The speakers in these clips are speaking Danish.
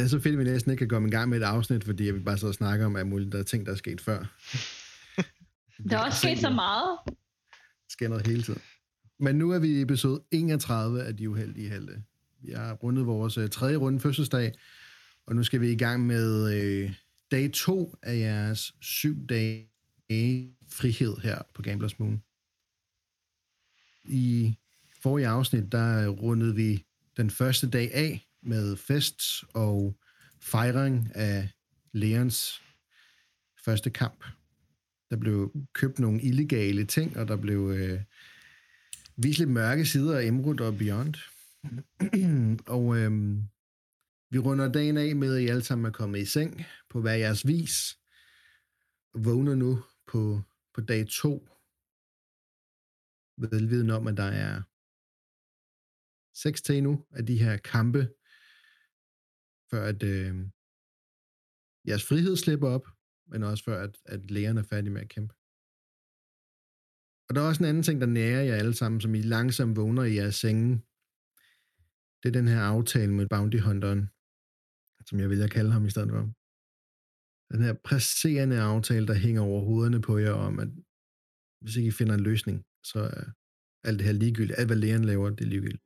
Det er så fedt, at vi næsten ikke kan komme i gang med et afsnit, fordi jeg vil bare så og snakke om, at muligt der er ting, der er sket før. Der er også sket så meget. Der sker noget hele tiden. Men nu er vi i episode 31 af De Uheldige Helte. Vi har rundet vores uh, tredje runde fødselsdag, og nu skal vi i gang med uh, dag to af jeres syv dage frihed her på Gamblers Moon. I forrige afsnit, der rundede vi den første dag af med fest og fejring af Leons første kamp. Der blev købt nogle illegale ting, og der blev øh, vist lidt mørke sider af Emrud og Beyond. og øh, vi runder dagen af med, at I alle sammen er kommet i seng på hver jeres vis. Vågner nu på, på dag to. Velviden om, at der er seks til nu af de her kampe, før at øh, jeres frihed slipper op, men også før at, at lægerne er færdige med at kæmpe. Og der er også en anden ting, der nærer jer alle sammen, som I langsomt vågner i jeres senge. Det er den her aftale med Bounty Hunteren, som jeg vil at kalde ham i stedet for. Den her presserende aftale, der hænger over hovederne på jer om, at hvis ikke I finder en løsning, så er alt det her ligegyldigt. Alt, hvad lægerne laver, det er ligegyldigt.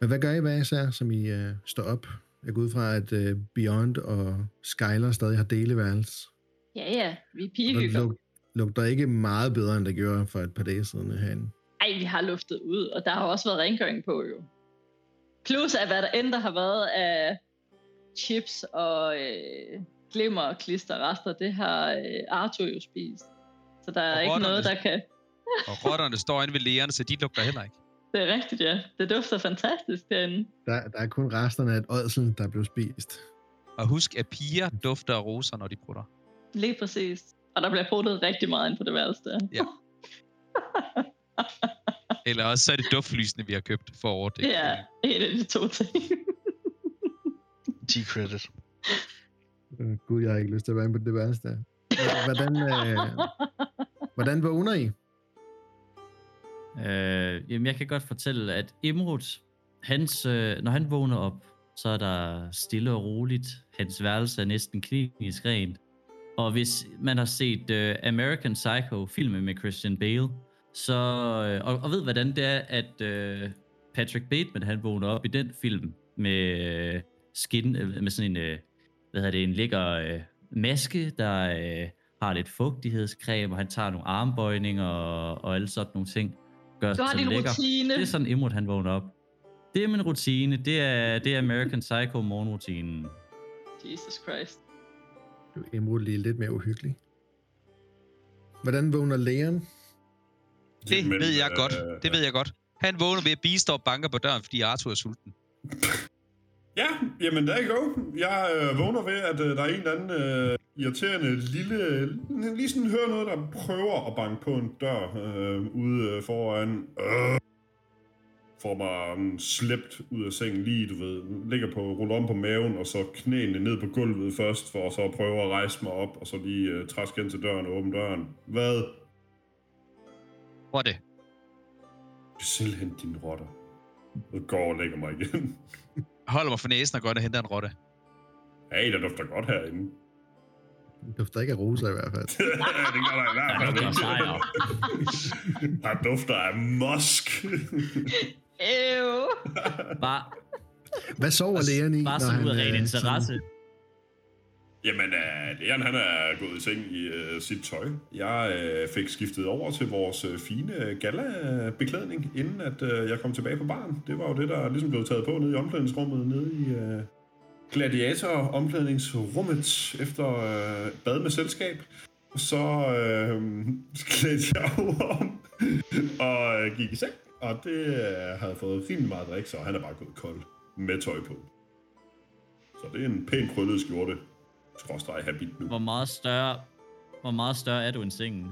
Men hvad gør I hver især, som I uh, står op? Jeg går ud fra, at uh, Beyond og Skyler stadig har deleværelse. Ja, ja, vi er pigehygger. Lug, lugter ikke meget bedre, end det gjorde for et par dage siden herinde. Ej, vi har luftet ud, og der har også været rengøring på jo. Plus af hvad der end der har været af chips og øh, glimmer og klisterrester, det har øh, Arthur jo spist. Så der er Og ikke rotterne- noget, der kan... Og rotterne står inde ved lægerne, så de lugter heller ikke. Det er rigtigt, ja. Det dufter fantastisk derinde. Der, der er kun resterne af et ådsel, der blev spist. Og husk, at piger dufter af roser, når de prutter. Lige præcis. Og der bliver pruttet rigtig meget ind på det værelse der. Ja. Eller også så er det duftlysene, vi har købt for over det. Ja, en af de to ting. T-credit. Øh, Gud, jeg har ikke lyst til at være inde på det værste. der. Hvordan, øh, hvordan vågner I? Øh, jamen, jeg kan godt fortælle, at Imrud, hans, øh, når han vågner op, så er der stille og roligt. Hans værelse er næsten klinisk rent. Og hvis man har set øh, American Psycho, filmen med Christian Bale, så, øh, og, og ved, hvordan det er, at øh, Patrick Bateman, han vågner op i den film med øh, skin, øh, med sådan en, øh, hvad hedder det, en lækker øh, maske, der øh, har lidt fugtighedscreme, og han tager nogle armbøjninger og, og alle sådan nogle ting. Gør Du har sig din lækker. rutine. Det er sådan, Imrud han vågner op. Det er min rutine. Det er, det er American Psycho morgenrutinen. Jesus Christ. Du er Emerald lige lidt mere uhyggelig. Hvordan vågner lægeren? Det Men, ved jeg øh, godt. Det ved jeg godt. Han vågner ved, at Bee står og banker på døren, fordi Arthur er sulten. Ja, jamen der go. Jeg øh, vågner ved, at øh, der er en eller anden øh, irriterende lille... Lige sådan hører noget, der prøver at banke på en dør øh, ude øh, foran. Øh, får mig um, slæbt ud af sengen lige, du ved. Ligger på, ruller om på maven, og så knæene ned på gulvet først, for så at prøve at rejse mig op, og så lige øh, træske ind til døren og åbne døren. Hvad? Hvor er det? Selv hent dine rotter. Så går og lægger mig igen. Holder mig for næsen og går ind og henter en rotte. Hey, der dufter godt herinde. Det dufter ikke af roser i hvert fald. det gør der i hvert fald. Der dufter af mosk. Ew. Bare, Hvad sover lægeren i, bare sådan ud af ren øh, interesse. Jamen, uh, Leon han er gået i seng i uh, sit tøj. Jeg uh, fik skiftet over til vores uh, fine gala-beklædning, inden at uh, jeg kom tilbage på baren. Det var jo det, der ligesom blev taget på nede i omklædningsrummet, nede i uh, gladiator-omklædningsrummet efter uh, bad med selskab. Så uh, klædte jeg om og uh, gik i seng, og det uh, havde fået rimelig meget drik, så han er bare gået kold med tøj på. Så det er en pæn krøllet skjorte. Skråstreg habit nu. Hvor meget større, hvor meget større er du end sengen?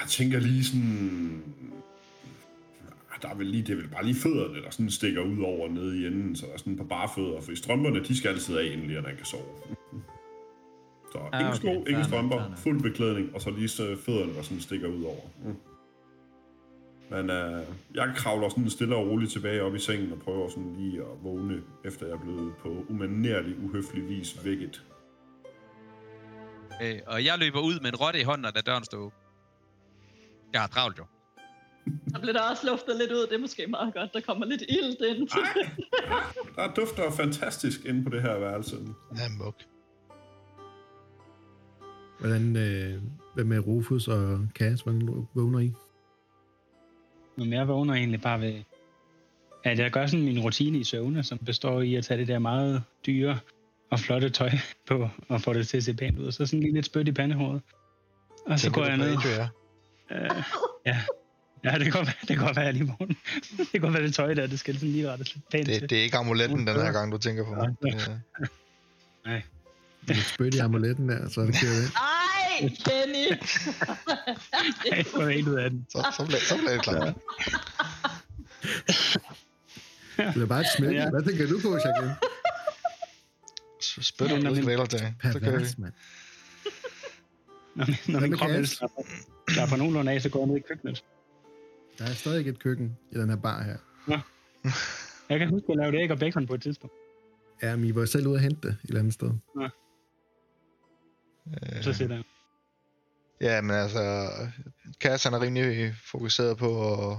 Jeg tænker lige sådan... Der er vel lige, det er vel bare lige fødderne, der sådan stikker ud over nede i enden, så der er sådan et par bare fødder, for i strømperne, de skal altid af, inden han kan sove. Så Ah, ingen okay. sko, ingen strømper, fuld beklædning, og så lige så fødderne, der sådan stikker ud over. Mm. Men øh, jeg kravler sådan stille og roligt tilbage op i sengen og prøver sådan lige at vågne, efter jeg er blevet på umanerlig, uhøflig vis vækket. Øh, og jeg løber ud med en rotte i hånden, og da døren står åben. Jeg har travlt jo. Der bliver der også luftet lidt ud. Det er måske meget godt. Der kommer lidt ild ind. Ej, der dufter fantastisk inde på det her værelse. Ja, muk. Hvordan, øh, hvad med Rufus og Cass, hvordan vågner I? Men jeg vågner egentlig bare ved, at jeg gør sådan min rutine i søvne, som består i at tage det der meget dyre og flotte tøj på, og få det til at se pænt ud. Og så sådan lige lidt spyt i pandehåret. Og så går jeg ned. Ja. Øh, ja. Ja, det kan godt være, det kan godt være, lige vågen. det kan godt være, det tøj der, det skal sådan lige rettes lidt pænt til. Det, det er ikke amuletten den her gang, du tænker på. Ja. Ja. Lidt spyt i amuletten der, så er det kører ind. Ej, Kenny! Jeg får helt ud af den. Så, så, bliver, så bliver det klart. Det er bare et smæk. Ja. Hvad tænker du på, Jacqueline? Så spytter du Ja, lidt men- kvæler til. Så kører vi. Når, min- når min krop slapper, slapper nogenlunde af, så går jeg ned i køkkenet. Der er stadig et køkken i den her bar her. Jeg kan huske, at jeg lavede æg og bacon på et tidspunkt. Ja, men I var selv ude at hente det et eller andet sted. Så sætter jeg. Ja, men altså, Kass han er rimelig fokuseret på, og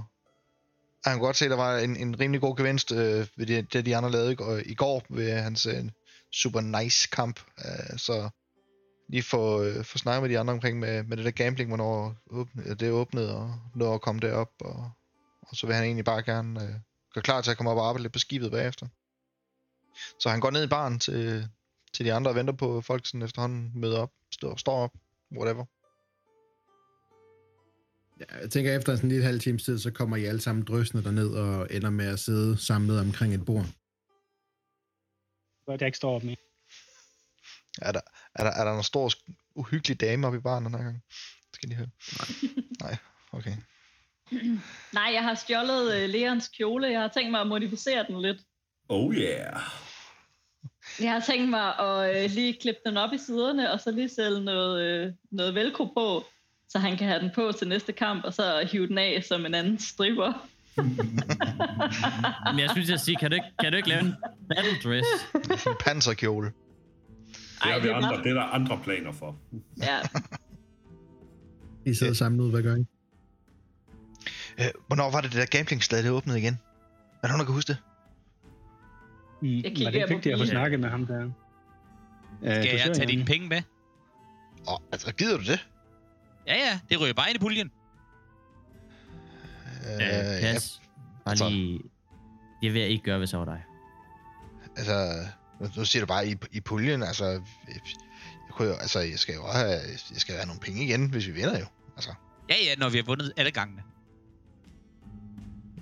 ah, han kunne godt se, at der var en, en rimelig god gevinst øh, ved det, det, de andre lavede i går- i går ved hans øh, super nice kamp. Øh, så lige få, øh, få snakket med de andre omkring med, med det der gambling, hvornår åbne, det åbnede, og når at komme derop, og, og så vil han egentlig bare gerne øh, gøre klar til at komme op og arbejde lidt på skibet bagefter. Så han går ned i baren til, til de andre og venter på at folk sådan efterhånden møder op, står, står op, whatever. Ja, jeg tænker, efter sådan lige et halvt times tid, så kommer I alle sammen drøsende derned og ender med at sidde samlet omkring et bord. Godt, jeg ikke står op med. Er der, er der, er der en stor, uhyggelig dame oppe i baren den her gang? Skal de høre? Nej. Nej, okay. Nej, jeg har stjålet øh, Leons kjole. Jeg har tænkt mig at modificere den lidt. Oh yeah. Jeg har tænkt mig at øh, lige klippe den op i siderne, og så lige sætte noget, øh, noget velcro på, så han kan have den på til næste kamp, og så hive den af som en anden stripper. Men jeg synes, jeg siger, kan du ikke, kan du ikke lave en battle dress? En panserkjole. Det er, vi det er andre, det er der andre planer for. Ja, I sidder samlet ud, hvad gør I? Øh, hvornår var det, det der gamblingsted, det åbnede igen? Er der nogen, der kan huske det? Mm, Jeg var det ikke vigtigt at få snakket med ham der? Øh, Skal jeg tage dine penge med? Åh, altså, gider du det? Ja, ja, det ryger bare ind i puljen. Øh, Ja, ja, pas. Bare altså- lige... Det vil jeg ikke gøre, hvis jeg var dig. altså, nu, nu siger du bare i, i puljen, altså, jeg, jeg, kunne jo, altså, jeg skal jo have, jeg skal have nogle penge igen, hvis vi vinder jo. Altså, Ja, ja, når vi har vundet alle gangene.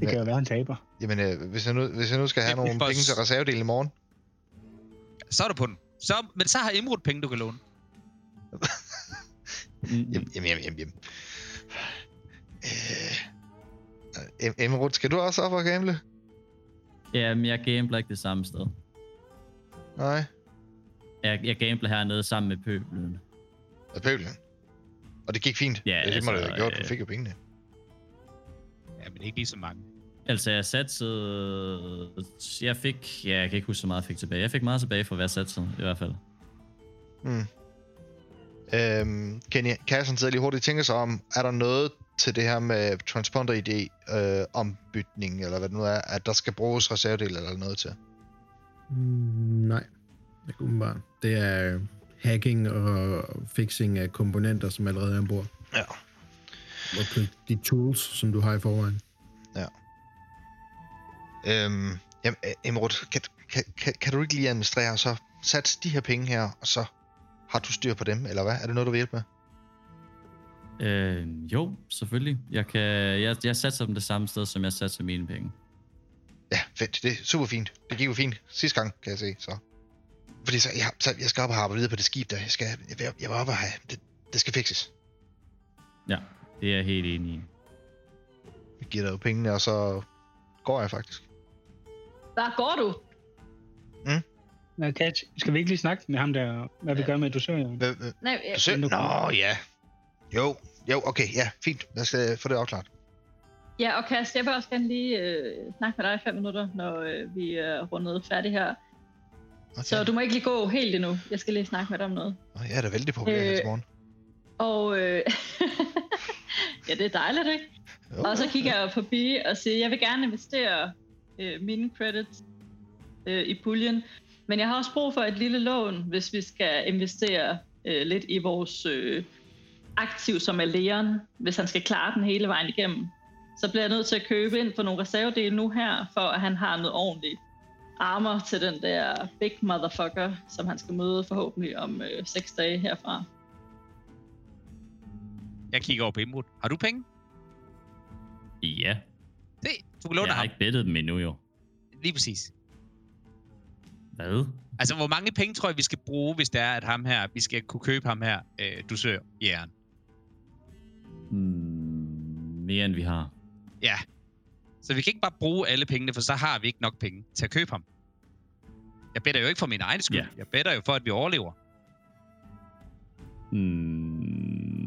Det kan jo være, han taber. jamen, øh, hvis, jeg nu, hvis jeg nu skal have Det- nogle penge til reservedelen i morgen, Så er du på den. Så, men så har Imrud penge, du kan låne. Mm, Jamen, jamen, jamen, jamen. Øh, Em- Emerald, skal du også op og gamble? Jamen, jeg gambler ikke det samme sted. Nej. Jeg, jeg gambler hernede sammen med pøblen. Af pøblen. Og det gik fint. Ja, det må altså, du have gjort, du øh, fik jo pengene. Ja, men ikke lige så mange. Altså, jeg satsede... Jeg fik... Ja, jeg kan ikke huske, så meget jeg fik tilbage. Jeg fik meget tilbage for hver satsede, i hvert fald. Hmm. Øhm, Kenny, jeg sådan set lige hurtigt tænke sig om, er der noget til det her med transponder-ID øh, ombytning, eller hvad det nu er, at der skal bruges reservedel eller noget til? Mm, nej, ikke umiddelbart. Det er hacking og fixing af komponenter, som allerede er ombord. Ja. Og de tools, som du har i forvejen. Øhm, jamen, øh, Emerald, kan, kan, kan, kan du ikke lige administrere, så sats de her penge her, og så har du styr på dem, eller hvad? Er det noget, du vil hjælpe med? Øh, jo, selvfølgelig. Jeg, kan, jeg, jeg satser dem det samme sted, som jeg satser mine penge. Ja, fedt. Det er super fint. Det gik jo fint sidste gang, kan jeg se, så. Fordi så, jeg, så jeg skal op og arbejde videre på det skib der. Jeg, skal, jeg, jeg var oppe og have, det, det skal fikses. Ja, det er jeg helt enig i. Jeg giver dig jo pengene, og så går jeg faktisk. der går du. Nå, Catch, skal vi ikke lige snakke med ham der, hvad vi gør med dosøren? Nej, øh, ser? nu- Nå, ja. Jo, jo, okay, ja, fint. Jeg skal få det afklaret. Ja, og Kast, jeg vil også gerne lige øh, snakke med dig i fem minutter, når øh, vi er rundet færdigt her. Okay. Så du må ikke lige gå helt endnu. Jeg skal lige snakke med dig om noget. Nå, Jeg er da vældig populær Øh, her til morgen. Og øh, ja, det er dejligt, ikke? Jo, Og så kigger jeg på Bi og siger, jeg vil gerne investere øh, mine credits øh, i puljen, men jeg har også brug for et lille lån, hvis vi skal investere øh, lidt i vores øh, aktiv, som er Leon, hvis han skal klare den hele vejen igennem. Så bliver jeg nødt til at købe ind for nogle reservedele nu her, for at han har noget ordentligt armor til den der big motherfucker, som han skal møde forhåbentlig om øh, seks dage herfra. Jeg kigger over på Imrud. Har du penge? Ja, Se, du kan låne jeg har ham. ikke bettet dem endnu jo. Lige præcis. Hvad? Altså, hvor mange penge tror jeg, vi skal bruge, hvis det er, at ham her, vi skal kunne købe ham her, øh, du søger jæren? Hmm, mere end vi har. Ja. Så vi kan ikke bare bruge alle pengene, for så har vi ikke nok penge til at købe ham. Jeg bedder jo ikke for min egen skyld. Ja. Jeg bedder jo for, at vi overlever. Hmm,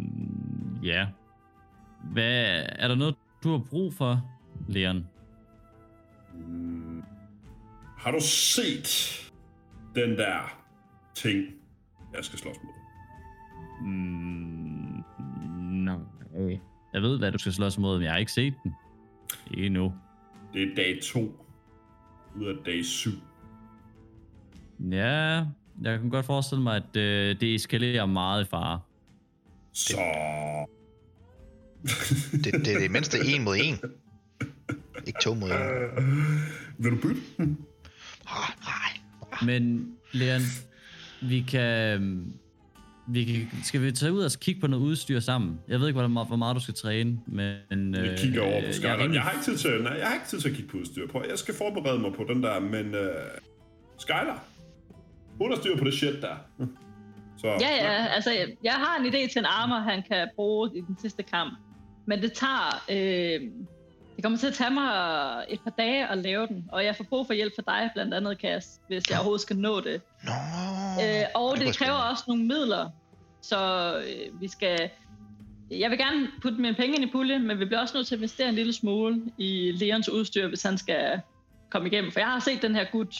ja. Hvad, er der noget, du har brug for, Leon? Mm. Har du set den der ting, jeg skal slås med? Mm, nej. Jeg ved, hvad du skal slås mod, men jeg har ikke set den. Endnu. Det er dag 2 ud af dag 7. Ja, jeg kan godt forestille mig, at øh, det eskalerer meget i fare. Så... Det, det er det mindste en mod en. Ikke to mod en. Vil du bytte? Ah, nej. Men Leon, vi kan... Vi kan, skal vi tage ud og kigge på noget udstyr sammen? Jeg ved ikke, hvor meget, hvor meget du skal træne, men... Jeg kigger over på øh, Skyler. jeg er Jeg, rimelig- har ikke tid til, nej, jeg har ikke tid til at kigge på udstyr. Prøv, jeg skal forberede mig på den der, men uh, Skyler, hun har styr på det shit der. Så, Ja, ja, altså jeg, jeg har en idé til en armor, han kan bruge i den sidste kamp. Men det tager... Øh, det kommer til at tage mig et par dage at lave den, og jeg får brug for hjælp fra dig, blandt andet, Kas, hvis jeg overhovedet skal nå det. Nå. Øh, og det det kræver også nogle midler, så øh, vi skal... Jeg vil gerne putte mine penge ind i puljen, men vi bliver også nødt til at investere en lille smule i Leons udstyr, hvis han skal komme igennem. For jeg har set den her gut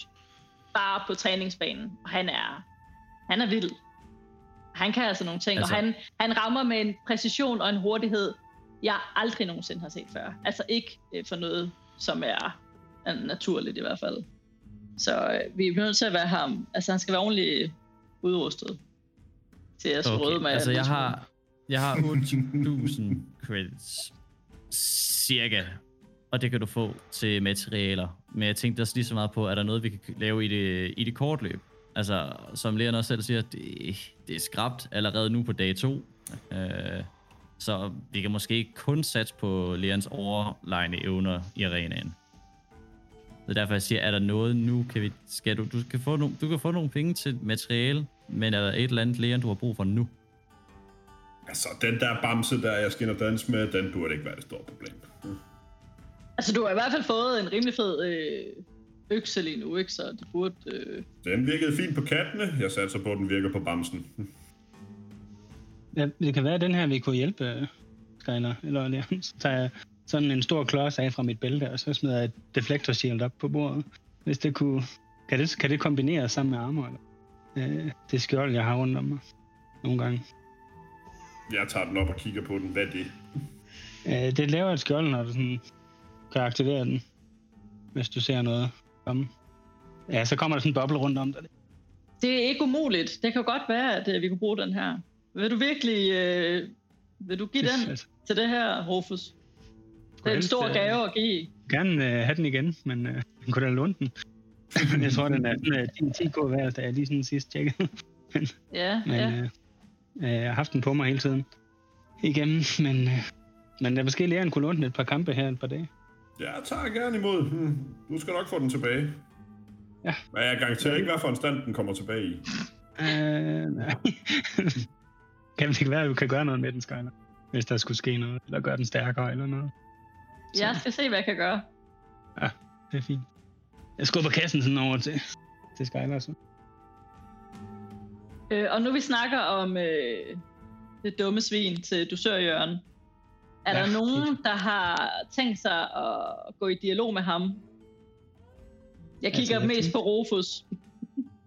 bare på træningsbanen, og han er, han er vild. Han kan altså nogle ting. Altså- og han, han rammer med en præcision og en hurtighed, jeg aldrig nogensinde har set før. Altså ikke øh, for noget, som er øh, naturligt i hvert fald. Så øh, vi er nødt til at være ham. Altså han skal være ordentligt udrustet til at slå røde med. altså jeg har, jeg har 8.000 credits. Cirka. Og det kan du få til materialer. Men jeg tænkte også lige så meget på, er der noget, vi kan lave i det, i det kortløb? Altså, som Leon også selv siger, det, det er skrabt allerede nu på dag 2. Øh, så vi kan måske kun satse på Leons overlegne evner i arenaen. Det er derfor, jeg siger, er der noget nu, kan vi, skal du, du, kan få no, du kan få nogle penge til materiale, men er der et eller andet, Leon, du har brug for nu? Altså, den der bamse der, jeg skal ind og danse med, den burde ikke være det store problem. Altså du har i hvert fald fået en rimelig fed øh, økse lige nu, ikke? Så det burde... Øh... Den virkede fint på kattene. Jeg satser på, at den virker på bamsen. Ja, det kan være, at den her vi kunne hjælpe, øh, Skyler. Eller Leon. Så tager jeg sådan en stor klods af fra mit bælte, og så smider jeg et deflector shield op på bordet. Hvis det kunne... Kan det, kan det kombineres sammen med armor? Eller? Øh, det skjold, jeg har rundt om mig. Nogle gange. Jeg tager den op og kigger på den. Hvad er det? Øh, det laver et skjold, når du sådan kan aktivere den. Hvis du ser noget komme. Ja, så kommer der sådan en boble rundt om dig. Det er ikke umuligt. Det kan jo godt være, at øh, vi kunne bruge den her. Vil du virkelig... Øh... Vil du give den Altså, til det her, Rufus? Det er en helst, stor øh, gave at give. gerne øh, have den igen, men øh, kunne da låne den. jeg tror, den er sådan, øh, 10k værd, da jeg lige sådan sidst tjekkede. Ja, Men ja. øh, øh, jeg har haft den på mig hele tiden. Igennem, men, øh, men jeg måske lære en kunne låne den et par kampe her et par dage. Jeg tager gerne imod. Hmm. Du skal nok få den tilbage. Ja. Men jeg garanterer ikke, hvad for en stand den kommer tilbage i. Øh, nej. kan det ikke være, at du kan gøre noget med den, Skyler? Hvis der skulle ske noget, eller gøre den stærkere eller noget. Jeg skal se, hvad jeg kan gøre. Det er fint. Jeg skubber kassen sådan over til, til Skyler, så. Øh, og nu vi snakker om øh, det dumme svin til dusørjørn. Er Ja, der nogen, der har tænkt sig at gå i dialog med ham? Jeg Altså, kigger jeg mest tænkte- på Rufus.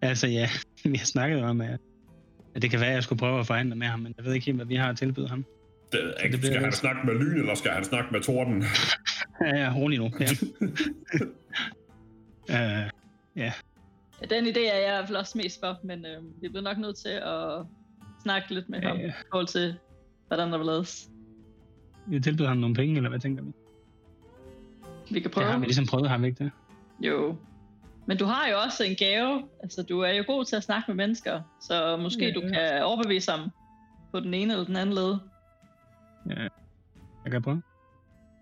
Altså ja, vi har snakket om, at, at det kan være, at jeg skulle prøve at forhandle med ham, men jeg ved ikke helt, hvad vi har at tilbyde ham. Det, ved jeg ikke. det bliver skal han lidt- snakke med lyn, eller skal han snakke med torden? Ja, ja, rolig nu. Ja. uh, Ja, Den idé er jeg i hvert fald også mest for, men øh, vi bliver nok nødt til at snakke lidt med Ja, ham ja. i forhold til, hvordan der vil lades. vi tilbyder ham nogle penge, eller hvad tænker vi? Vi kan Det prøve. har vi ligesom prøvet, har vi ikke det? Jo. Men du har jo også en gave. Altså, du er jo god til at snakke med mennesker, så måske Ja. du kan overbevise ham på den ene eller den anden led. Jeg kan prøve.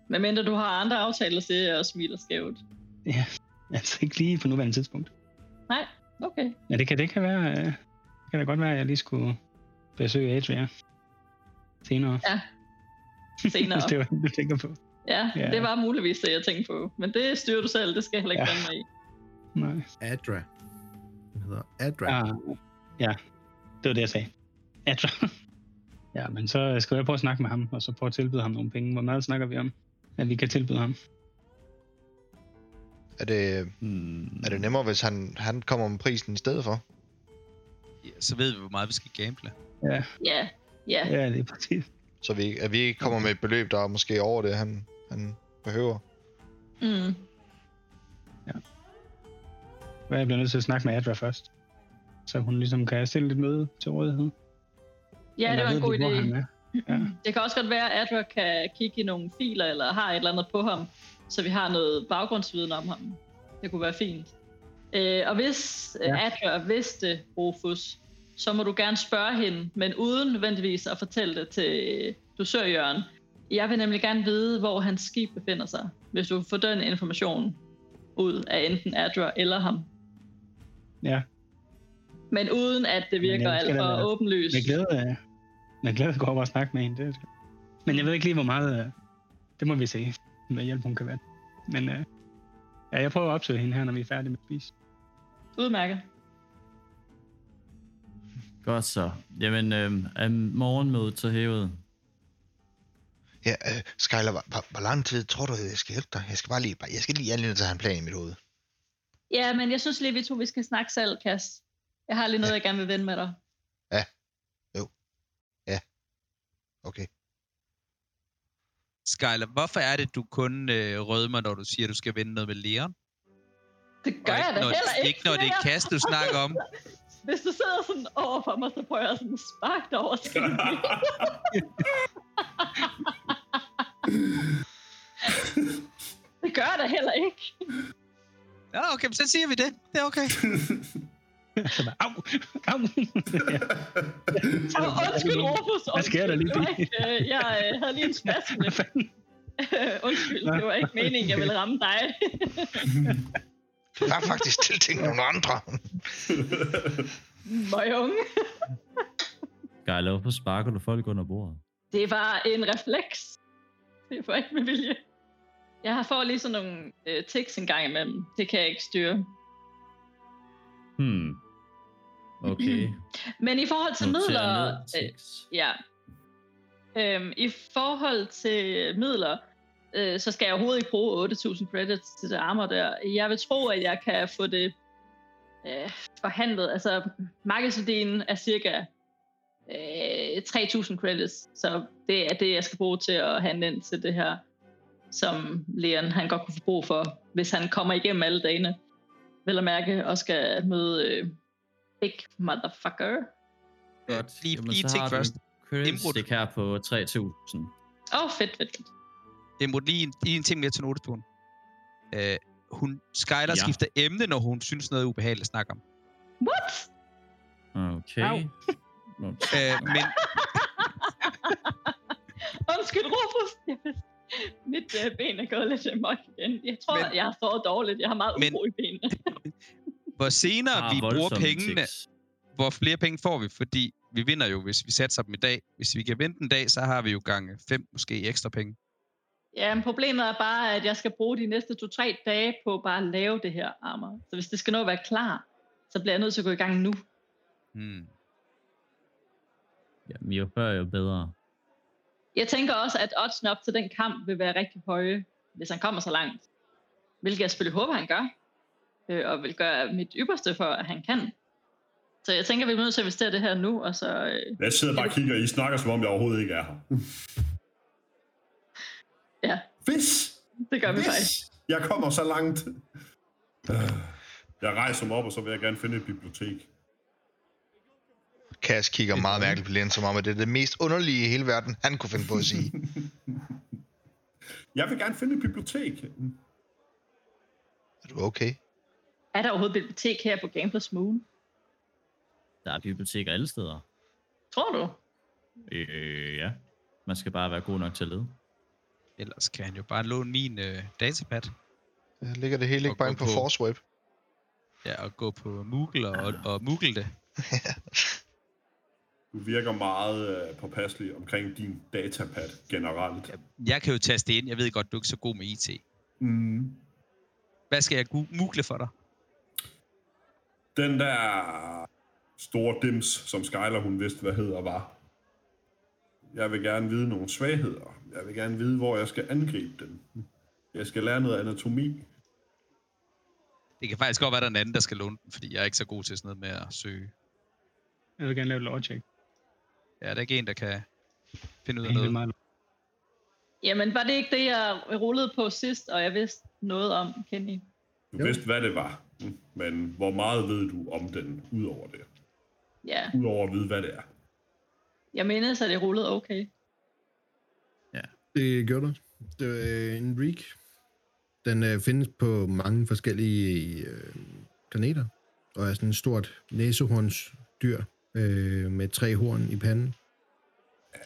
Men mindre du har andre aftaler til at smile skævt. Ja, altså ikke lige på nuværende tidspunkt. Nej, okay. Ja, det kan, det kan være, øh, det kan da godt være, at jeg lige skulle besøge Adria senere. Senere. Hvis det var det, du tænker på. Ja, Ja. det var muligvis det, jeg tænkte på. Men det styrer du selv, det skal jeg heller ikke Ja. blande mig i. Nej. Adra. Den hedder Adra. Ah, ja, det var det, jeg sagde. Adra. ja, men så skal jeg prøve at snakke med ham, og så prøve at tilbyde ham nogle penge. Hvor meget snakker vi om, at vi kan tilbyde ham? Er det, Hmm. er det nemmere, hvis han, han kommer med prisen i stedet for? Ja, så ved vi, hvor meget vi skal gamble. Ja, Ja, ja. ja det er præcis. Så vi, at vi ikke kommer med et beløb, der er måske over det, han, han behøver. Mm. Hvad jeg bliver nødt til at snakke med Adra først. Så hun ligesom kan stille lidt møde til rådighed. Ja, det Eller var en god idé. Ja. Det kan også godt være, at Adra kan kigge i nogle filer, eller har et eller andet på ham, så vi har noget baggrundsviden om ham. Det kunne være fint. Øh, og hvis Ja. ja. Adra vidste Rufus, så må du gerne spørge hende, men uden nødvendigvis at fortælle det til dusør Jørgen. Jeg vil nemlig gerne vide, hvor hans skib befinder sig, hvis du får den information ud af enten Adra eller ham. Ja. Men uden at det virker jeg alt da for være- åbenlyst. Med glæde, øh, med glæde går over at snakke med hende. Det. Men jeg ved ikke lige, hvor meget... øh, Det må vi se, hvad hjælp hun kan være. Men øh, ja, jeg prøver at opsøge hende her, når vi er færdige med at spise. Udmærket. Godt så. Jamen, øhm, er morgenmødet så hævet? Ja, øh, Skyler, hvor, hvor, hvor lang tid tror du, jeg skal hjælpe dig? Jeg skal bare lige, jeg skal lige anledning til at have en plan i mit hoved. Ja, men jeg synes lige, vi to vi skal snakke selv, Kas. Jeg har lige noget, jeg gerne vil vende med dig. Okay. Skyler, hvorfor er det, du kun øh, rødmer, når du siger, at du skal vende noget med Leon? Det gør Og jeg da når, heller ikke. Ikke når det er kast, du snakker om. Hvis du sidder sådan over for mig, så prøver jeg sådan spark dig over skiden. det gør jeg da heller ikke. Ja, okay, så siger vi det. Det er okay. Au, au. ja. Og undskyld, Rufus. Hvad sker der lige, ikke, øh, jeg øh, havde lige en spasme. Undskyld, det var ikke meningen, jeg ville ramme dig. Det var faktisk tiltænkt nogle andre. Møg unge. Skyler, hvorfor sparker du folk under bordet? Det var en refleks. Det var ikke med vilje. Jeg får lige sådan nogle øh, tics en gang imellem. Det kan jeg ikke styre. Hmm. Okay. Men i forhold til midler... Øh, ja. Øhm, I forhold til midler, øh, så skal jeg overhovedet ikke bruge 8.000 credits til det armor der. Jeg vil tro, at jeg kan få det øh, forhandlet. Altså, markedsværdien er cirka øh, 3.000 credits, så det er det, jeg skal bruge til at handle ind til det her, som Leon han godt kunne få brug for, hvis han kommer igennem alle dagene. Vel at mærke, og skal møde øh, Big Motherfucker. Godt. Lige- Jamen, lige så ting først. stick her på 3.000. Åh, oh, fedt, fedt, fedt. Det må lige en, lige en ting mere til notesturen. Øh, hun, Skyler Ja. skifter emne, når hun synes noget er ubehageligt at snakke om. What? Okay. Okay. Øh, men Undskyld, Rufus. Jeg vidste- Mit øh, ben er gået lidt amok igen. Jeg tror, Men- jeg har sovet dårligt. Jeg har meget Men- uro i benene. hvor senere Ah, vi bruger pengene, tics. hvor flere penge får vi, fordi vi vinder jo, hvis vi satser dem i dag. Hvis vi kan vente en dag, så har vi jo gange fem, måske ekstra penge. Ja, men problemet er bare, at jeg skal bruge de næste to-tre dage på bare at lave det her armor. Så hvis det skal nå at være klar, så bliver jeg nødt til at gå i gang nu. Hmm. Jamen, jo før, jo bedre. Jeg tænker også, at oddsen op til den kamp vil være rigtig høje, hvis han kommer så langt. Hvilket jeg selvfølgelig håber, han gør. Øh, og vil gøre mit ypperste for, at han kan. Så jeg tænker, vi er nødt til at investere det her nu, og så... Øh, Jeg sidder bare og kigger, I snakker som om jeg overhovedet ikke er her. ja, Hvis, det gør vi faktisk. hvis jeg kommer så langt. Øh, Jeg rejser mig op, og så vil jeg gerne finde et bibliotek. Cass kigger meget mærkeligt på Len, som om at det er det mest underlige i hele verden, han kunne finde på at sige. Jeg vil gerne finde et bibliotek. Er du okay? Er der overhovedet bibliotek her på Gamblers Moon? Der er biblioteker alle steder. Tror du? Øh, ja. Man skal bare være god nok til at lede. Ellers kan han jo bare låne min øh, datapad. Der ligger det hele ikke bare på på- Forceweb. Ja, og gå på Moogle og, og Moogle det. Du virker meget øh, påpasselig omkring din datapad generelt. Jeg kan jo taste ind. Jeg ved godt, du er ikke så god med IT. Mm. Hvad skal jeg Moogle for dig? Den der store dims, som Skyler hun vidste, hvad hedder, var. Jeg vil gerne vide nogle svagheder. Jeg vil gerne vide, hvor jeg skal angribe dem. Jeg skal lære noget anatomi. Det kan faktisk godt være, der er en anden, der skal låne den, fordi jeg er ikke så god til sådan noget med at søge. Jeg vil gerne lave et lore check. Ja, der er ikke en, der kan finde ud af noget. meget. Jamen, var det ikke det, jeg rullede på sidst, og jeg vidste noget om, Kenny? Du Jo. vidste, hvad det var. Mm. Men hvor meget ved du om den, udover det? Ja, Udover at vide, hvad det er. jeg mindes, at det rullede okay. Det gjorde du. Det er øh, en reek. Den øh, findes på mange forskellige øh, planeter, og er sådan et stort næsehornsdyr øh, med tre horn i panden.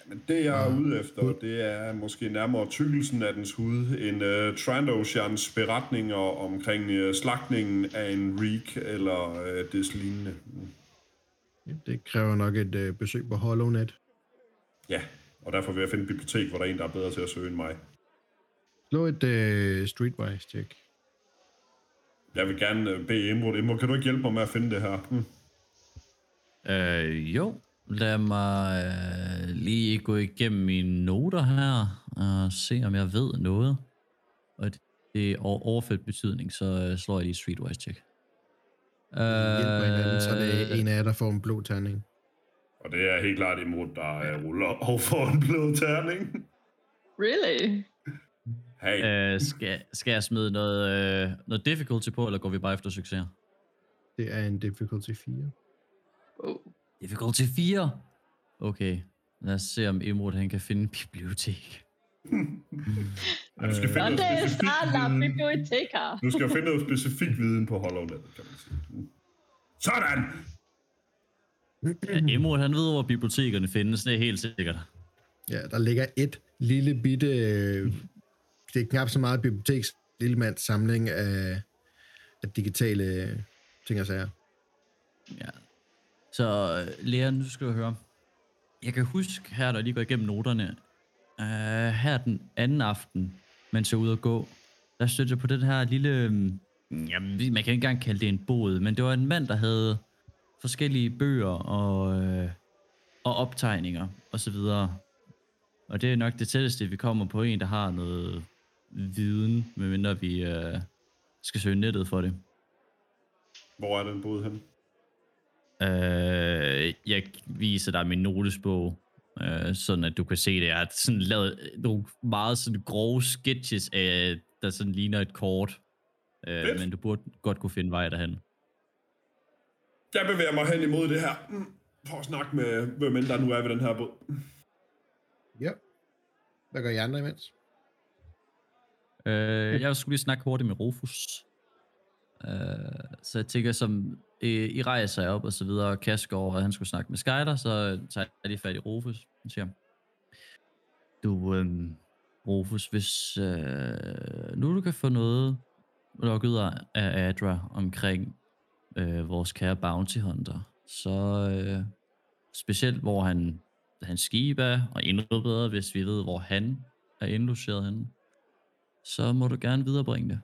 Men det, jeg er ude efter, det er måske nærmere tykkelsen af dens hud, en uh, Trandoshans beretninger omkring uh, slagtningen af en reek eller uh, des lignende. Ja, Det kræver nok et øh, besøg på HollowNet. Ja, og derfor vil jeg finde et bibliotek, hvor der er en, der er bedre til at søge end mig. Slå et øh, streetwise check. Jeg vil gerne uh, bede Imrud, Imrud, kan du ikke hjælpe mig med at finde det her? Mm. Øh, jo. Lad mig øh, lige gå igennem mine noter her, og se om jeg ved noget. Og det, er over- overført betydning, så øh, slår jeg lige streetwise check. Øh, Hjælper hinanden, så er det en af jer, der får en blå terning. Og det er helt klart Imrud, der ruller og får en blød terning. Really? Hey, øh, skal, skal jeg smide noget, øh, noget difficulty på, eller går vi bare efter succes? Det er en difficulty 4. Oh. Difficulty 4? Okay. Lad os se, om Imrud han kan finde en bibliotek. Ej, du skal finde Og noget det er specifik viden. Bibliotekar. Du skal finde noget specifik viden på Hollownet, kan man sige. Sådan! Ja, Imrud han ved, hvor bibliotekerne findes, det er helt sikkert. Ja, der ligger et lille bitte... Øh, det er knap så meget biblioteks lille mands samling af, af digitale ting og sager. Ja. Så øh, Lea, nu skal du høre. Jeg kan huske her, der lige går igennem noterne, uh, her den anden aften, man så ud ude at gå, der stødte jeg på den her lille, mm, jamen, man kan ikke engang kalde det en bod, men det var en mand, der havde forskellige bøger og, øh, og optegninger og så videre. Og det er nok det tætteste, vi kommer på en, der har noget viden, medmindre vi øh, skal søge nettet for det. Hvor er den bod hen? Øh, jeg viser dig min notesbog, øh, sådan at du kan se det. Jeg har sådan lavet nogle meget sådan grove sketches af, der sådan ligner et kort. Øh, Fedt. men du burde godt kunne finde vej derhen. Jeg bevæger mig hen imod det her. Mm. For at snakke med, hvem end der nu er ved den her båd. Ja. Hvad gør I andre imens? Øh, jeg skulle lige snakke hurtigt med Rufus. Øh, så jeg tænker, som øh, I rejser jer op og så videre, og Cass går over, og han skulle snakke med Skyder, så tager de fat i Rufus Han siger, du, øh, Rufus, hvis øh, nu du kan få noget lukket ud af Adra omkring øh, vores kære bounty hunter, så øh, specielt hvor han, han skib er, og endnu bedre, hvis vi ved, hvor han er indlogeret henne, så må du gerne viderebringe det.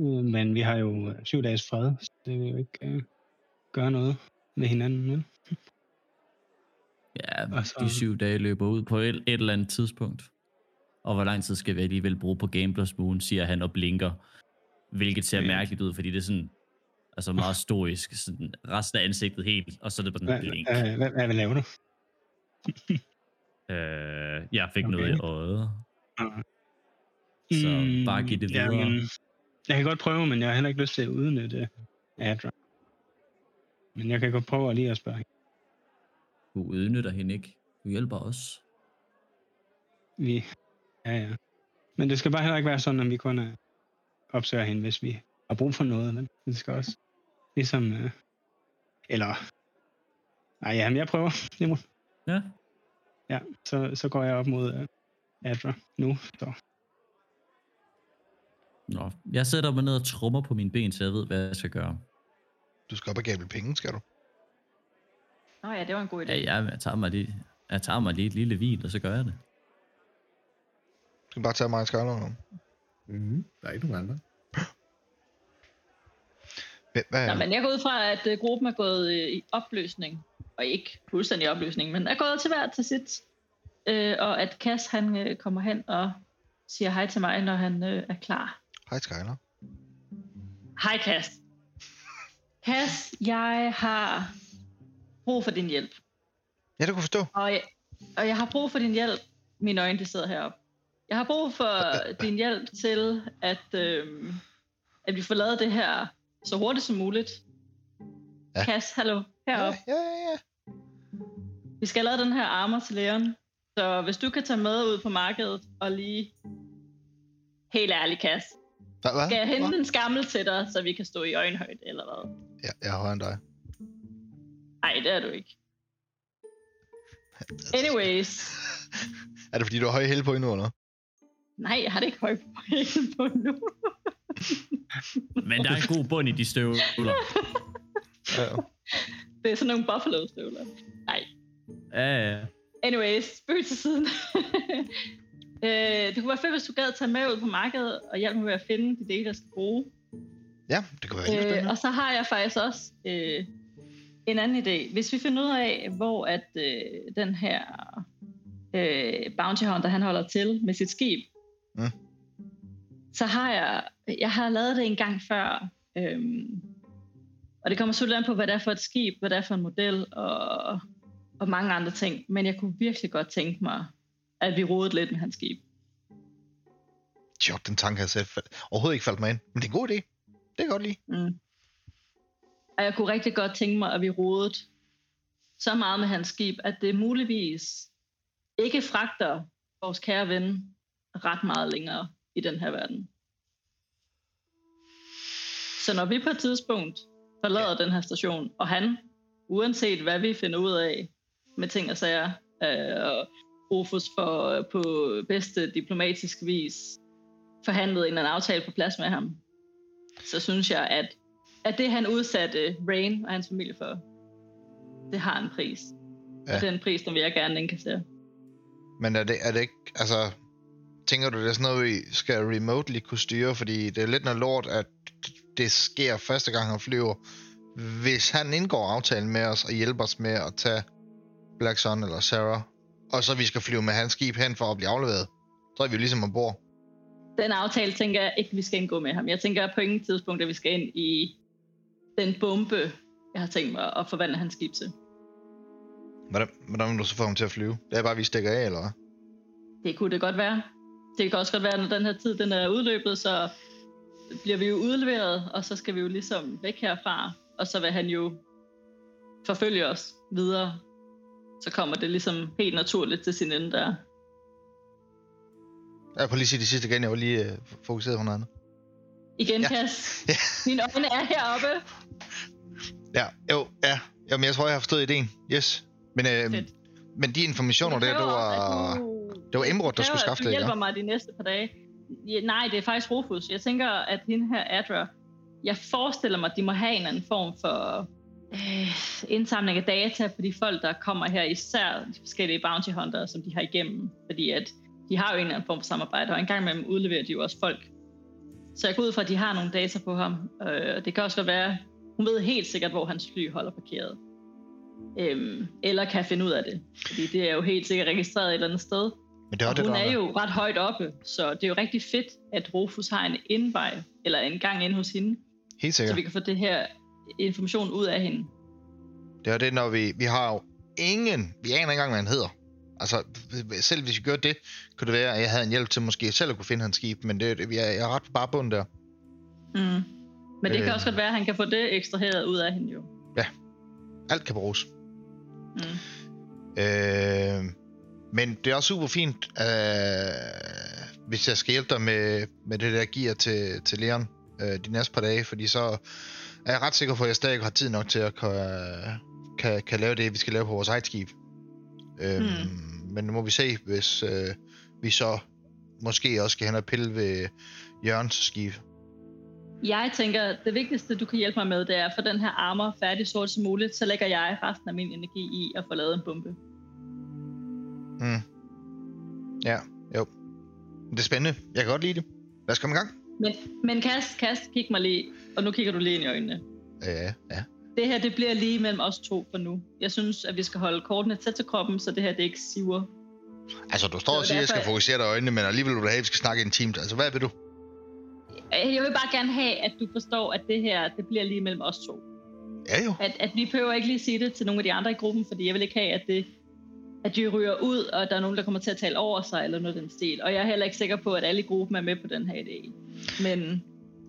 Øh, men vi har jo syv dages fred, så det vil jo ikke øh, gøre noget med hinanden. Vel? Ja, Og så- de syv dage løber ud på et, et eller andet tidspunkt. Og hvor lang tid skal vi alligevel bruge på Gamblers Moon, siger han og blinker. Hvilket ser Okay. mærkeligt ud, fordi det er sådan altså meget stoisk. Sådan resten af ansigtet helt, og så er det bare den blink. hvad, hvad, hvad laver du? Øh, jeg fik Okay. noget i øjet. Så Mm, bare giv det videre. Jamen, jeg kan godt prøve, men jeg har heller ikke lyst til at udnytte Adra. Men jeg kan godt prøve lige at spørge hende. Du udnytter hende ikke. Du hjælper os. Vi... Ja, ja. Men det skal bare heller ikke være sådan, at vi kun øh, opsøger hende, hvis vi har brug for noget. Men det skal også ligesom... Øh, eller... Nej, ja, men jeg prøver. Nimrod. Ja. Ja, så, så går jeg op mod øh, Adra nu. Så. Nå. Jeg sætter mig ned og trummer på mine ben, så jeg ved, hvad jeg skal gøre. Du skal op og gable penge, skal du? Nå ja, det var en god idé. Ja, ja, jeg tager mig lige, jeg tager mig lige et lille vin, og så gør jeg det. Du skal bare tage mig og Skyler nu. Mm, der er ikke nogen andre. Hvad, hvad, Nå, men jeg går ud fra, at øh, gruppen er gået øh, i opløsning. Og ikke fuldstændig opløsning, men er gået til hver til sit. Øh, og at Cass, han øh, kommer hen og siger hej til mig, når han øh, er klar. Hej Skyler. Hej Cass. Cass, jeg har brug for din hjælp. Ja, det kunne forstå. Og jeg, og jeg har brug for din hjælp. Mine øjne, de sidder heroppe. Jeg har brug for din hjælp til, at, øh, at vi får lavet det her så hurtigt som muligt. Ja. Cass, hallo, heroppe. ja, ja, ja. Vi skal lavet den her armor til Leon. Så hvis du kan tage med ud på markedet og lige... Helt ærlig, Cass. Hvad? hvad? Skal jeg hente Hvad? en skammel til dig, så vi kan stå i øjenhøjde, eller hvad? Ja, jeg er højere end dig. Nej, det er du ikke. Anyways. Er det fordi, du har høje hæle på endnu, eller? Nej, jeg har det ikke højt på nu. Men der er en god bund i de støvler. Ja. Det er sådan nogle buffalo-støvler. Nej. Ja, ja. Anyways, spøg til siden. øh, det kunne være fedt, hvis du gad tage med ud på markedet og hjælpe mig med at finde de dele, jeg skal bruge. Ja, det kunne være helt Øh, spændende. og så har jeg faktisk også øh, en anden idé. Hvis vi finder ud af, hvor at øh, den her øh, bounty hunter, han holder til med sit skib, Mm. så har jeg, jeg har lavet det en gang før, øhm, og det kommer selvfølgelig an på, hvad det er for et skib, hvad det er for en model, og, og mange andre ting. Men jeg kunne virkelig godt tænke mig, at vi rodede lidt med hans skib. Jo, den tanke har jeg selv overhovedet ikke faldt mig ind. Men det er en god idé. Det kan jeg godt lide. Mm. Og jeg kunne rigtig godt tænke mig, at vi rodede så meget med hans skib, at det muligvis ikke fragter vores kære ven ret meget længere i den her verden. Så når vi på et tidspunkt forlader den her station, og han, uanset hvad vi finder ud af med ting og sager, øh, og Rufus for øh, på bedste diplomatisk vis forhandlet en eller anden aftale på plads med ham, så synes jeg, at, at det han udsatte Rain og hans familie for, det har en pris. Ja. Og den pris, den vil jeg gerne indkassere. Men er det, er det ikke, altså, tænker du, det er sådan noget, vi skal remotely kunne styre? Fordi det er lidt noget lort, at det sker første gang, han flyver. Hvis han indgår aftalen med os og hjælper os med at tage Black Sun eller Sarah, og så vi skal flyve med hans skib hen for at blive afleveret, så er vi jo ligesom ombord. Den aftale tænker jeg ikke, vi skal indgå med ham. Jeg tænker på ingen tidspunkt, at vi skal ind i den bombe, jeg har tænkt mig at forvandle hans skib til. Hvordan, hvordan vil du så få ham til at flyve? Det er bare, at vi stikker af, eller hvad? Det kunne det godt være. Det kan også godt være, når den her tid den er udløbet, så bliver vi jo udleveret, og så skal vi jo ligesom væk herfra, og så vil han jo forfølge os videre. Så kommer det ligesom helt naturligt til sin ende der. Jeg prøver lige sige det sidste igen, jeg var lige øh, fokuseret på noget andet. Igen, Ja. Kas. Ja. Mine øjne er heroppe. Ja, jo, ja. Jamen, jeg tror, jeg har forstået ideen. Yes. Men, øh, Fedt. men de informationer der, det var... du- det var Emerald, der det skulle skaffe at det, Du ikke? hjælper mig de næste par dage. Ja, nej, det er faktisk Rufus. Jeg tænker, at hende her Adra, jeg forestiller mig, at de må have en eller anden form for øh, indsamling af data på de folk, der kommer her, især de forskellige bounty hunter, som de har igennem. Fordi at de har jo en eller anden form for samarbejde, og en gang imellem udleverer de jo også folk. Så jeg går ud fra, at de har nogle data på ham. Øh, det kan også godt være, hun ved helt sikkert, hvor hans fly holder parkeret. Øhm, eller kan finde ud af det. Fordi det er jo helt sikkert registreret et eller andet sted. Men det er Og det, hun der er jo ret højt oppe, så det er jo rigtig fedt, at Rufus har en indvej, eller en gang ind hos hende, Helt så sikkert. vi kan få det her information ud af hende. Det er det, når vi, vi har jo ingen, vi aner ikke engang, hvad han hedder. Altså, selv hvis vi gjorde det, kunne det være, at jeg havde en hjælp til måske selv at kunne finde hans skib, men det, jeg, jeg er ret på bare bunden der. Mm. Men det kan Øh. også godt være, at han kan få det ekstraheret ud af hende jo. Alt kan bruges. Mm. Øh, men det er også super fint, øh, hvis jeg skal hjælpe dig med, med det der gear til, til Leon øh, de næste par dage, fordi så er jeg ret sikker på, at jeg stadig har tid nok til at kan, kan, kan lave det, vi skal lave på vores eget skib. Øh, Hmm. Men nu må vi se, hvis øh, vi så måske også skal hen og pille ved Jørgens skib. Jeg tænker, det vigtigste, du kan hjælpe mig med, det er at få den her armor færdig så som muligt, så lægger jeg resten af min energi i at få lavet en bombe. Mm. Ja, jo. Det er spændende. Jeg kan godt lide det. Lad os komme i gang. Men, men kast, kast, kig mig lige, og nu kigger du lige ind i øjnene. Ja, ja. Det her, det bliver lige mellem os to for nu. Jeg synes, at vi skal holde kortene tæt til kroppen, så det her, det ikke siver. Altså, du står og siger, at jeg skal fokusere dig øjnene, men alligevel vil du have, at vi skal snakke intimt. Altså, hvad vil du? Jeg vil bare gerne have, at du forstår, at det her, det bliver lige mellem os to. Ja jo. At, at vi behøver ikke lige sige det til nogle af de andre i gruppen, fordi jeg vil ikke have, at det at de ryger ud, og der er nogen, der kommer til at tale over sig, eller noget den stil. Og jeg er heller ikke sikker på, at alle i gruppen er med på den her idé. Men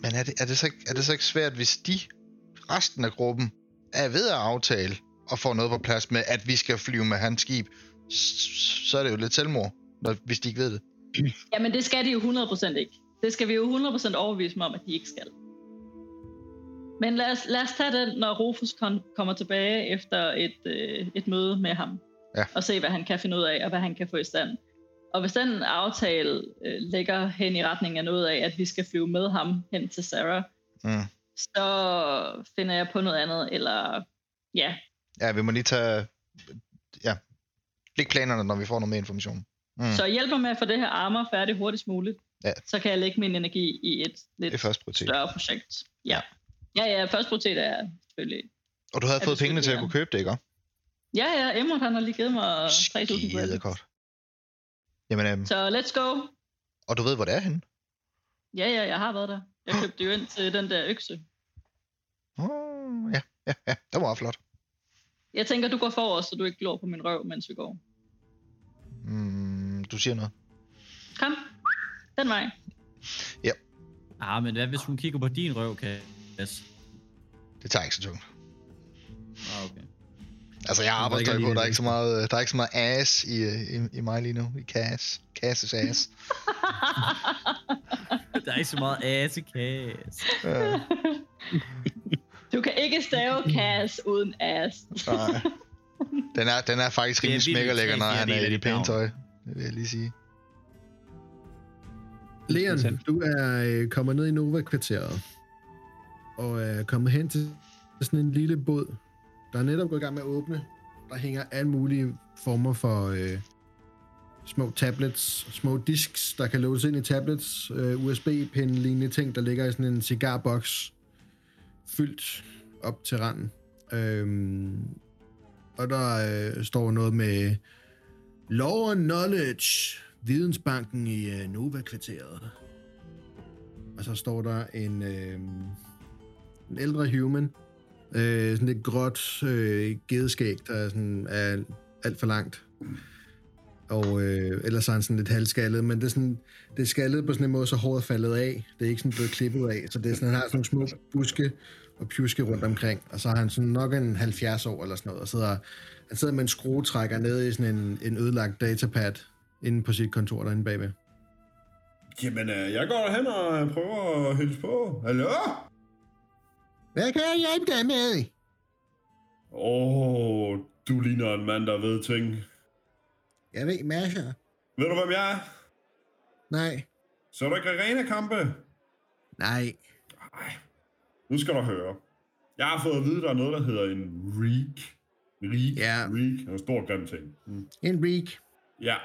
Men er det, er, det så ikke, er det så ikke svært, hvis de, resten af gruppen, er ved at aftale og får noget på plads med, at vi skal flyve med hans skib, så er det jo lidt selvmord, når, hvis de ikke ved det. Jamen, det skal de jo 100% ikke. Det skal vi jo 100% overbevise dem om, at de ikke skal. Men lad os, lad os tage det, når Rufus kom, kommer tilbage efter et, øh, et møde med ham. Ja. Og se, hvad han kan finde ud af, og hvad han kan få i stand. Og hvis den aftale øh, ligger hen i retning af noget af, at vi skal flyve med ham hen til Sarah, Mm. Så finder jeg på noget andet, eller ja, Ja, vi må lige tage... Ja, læg planerne, når vi får noget mere information. Mm. Så hjælp mig med at få det her armor færdigt hurtigst muligt. Ja. Så kan jeg lægge min energi i et lidt Det første prioritet. større projekt. Ja. Ja, ja, første prioritet er selvfølgelig... Og du havde fået pengene til at kunne købe det, ikke? Ja, ja, Emmert han har lige givet mig 3.000 Skide credits. godt. Jamen, øhm, Så let's go. og du ved, hvor det er henne? Ja, ja, jeg har været der. Jeg købte jo ind til den der økse. Oh, ja, ja, ja. Det var flot. Jeg tænker, du går forrest, så du ikke glor på min røv, mens vi går. Mm, du siger noget. Kom. Den vej. Ah, men hvad hvis hun kigger på din røv, Kas? Det tager ikke så tungt. Ah, okay. Altså, jeg lige på. Der er, ikke så meget, øh, der er ikke så meget ass i, øh, i, i mig lige nu. I Cass. Casses ass. Der er ikke så meget ass i Kas. uh, du kan ikke stave Cass uden ass. nej. Den er, den er faktisk er rimelig smækkerlækker, når han er i det pæne tøj. Det vil jeg lige sige. Leon, du er øh, kommet ned i Nova-kvarteret, og er kommet hen til sådan en lille båd, der er netop gået i gang med at åbne. Der hænger alle mulige former for øh, små tablets, små disks, der kan låses ind i tablets, øh, USB-pinde, lignende ting, der ligger i sådan en cigarboks, fyldt op til randen. Øhm, og der øh, står noget med Law and Knowledge, Vidensbanken i øh, Nova-kvarteret. Og så står der en, øh, en ældre human, øh, sådan lidt gråt øh, gedeskæg, der er, sådan, er alt for langt. Og øh, ellers er han sådan lidt halvskaldet, men det er, sådan, det er skaldet på sådan en måde, så håret er faldet af. Det er ikke sådan blevet klippet af, så det er sådan, han har sådan nogle små buske og pjuske rundt omkring. Og så har han sådan nok en 70 år eller sådan noget, og sidder, han sidder med en skruetrækker nede i sådan en, en ødelagt datapad inde på sit kontor derinde bagved. Jamen, øh, jeg går hen og prøver at hilse på. Hallo? Hvad kan jeg hjælpe dig med? Åh, oh, du ligner en mand, der ved ting. Jeg ved masser. Ved du, hvem jeg er? Nej. Så er du ikke arena-kampe? Nej. Ej, nu skal du høre. Jeg har fået at vide, at der er noget, der hedder en reek. Reek, Ja. reek. Det er en stor grim ting. Mm. En reek. Ja.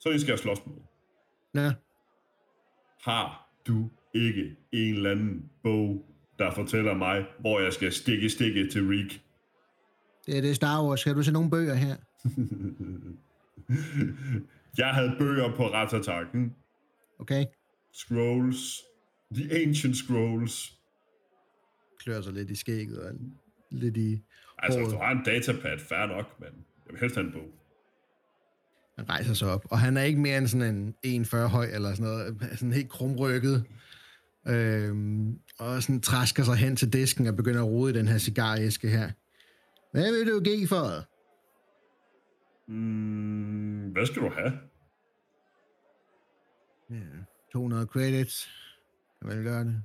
Så I skal jeg slås med. Nå. Har du ikke en eller anden bog, der fortæller mig, hvor jeg skal stikke stikke til reek? Det er det Star Wars. Skal du se nogle bøger her? Jeg havde bøger på retattakken. Okay? Scrolls. The Ancient Scrolls. Klør sig lidt i skægget og lidt i Altså, hvis du har en datapad, fair nok, men jeg vil helst have en bog. Han rejser sig op, og han er ikke mere end sådan en 1,40 høj, eller sådan noget, sådan helt krumrykket. Øhm, og sådan træsker sig hen til disken og begynder at rode i den her cigaræske her. Hvad vil du give for? Mm, hvad skal du have? Ja, 200 credits. Jeg vil gøre det.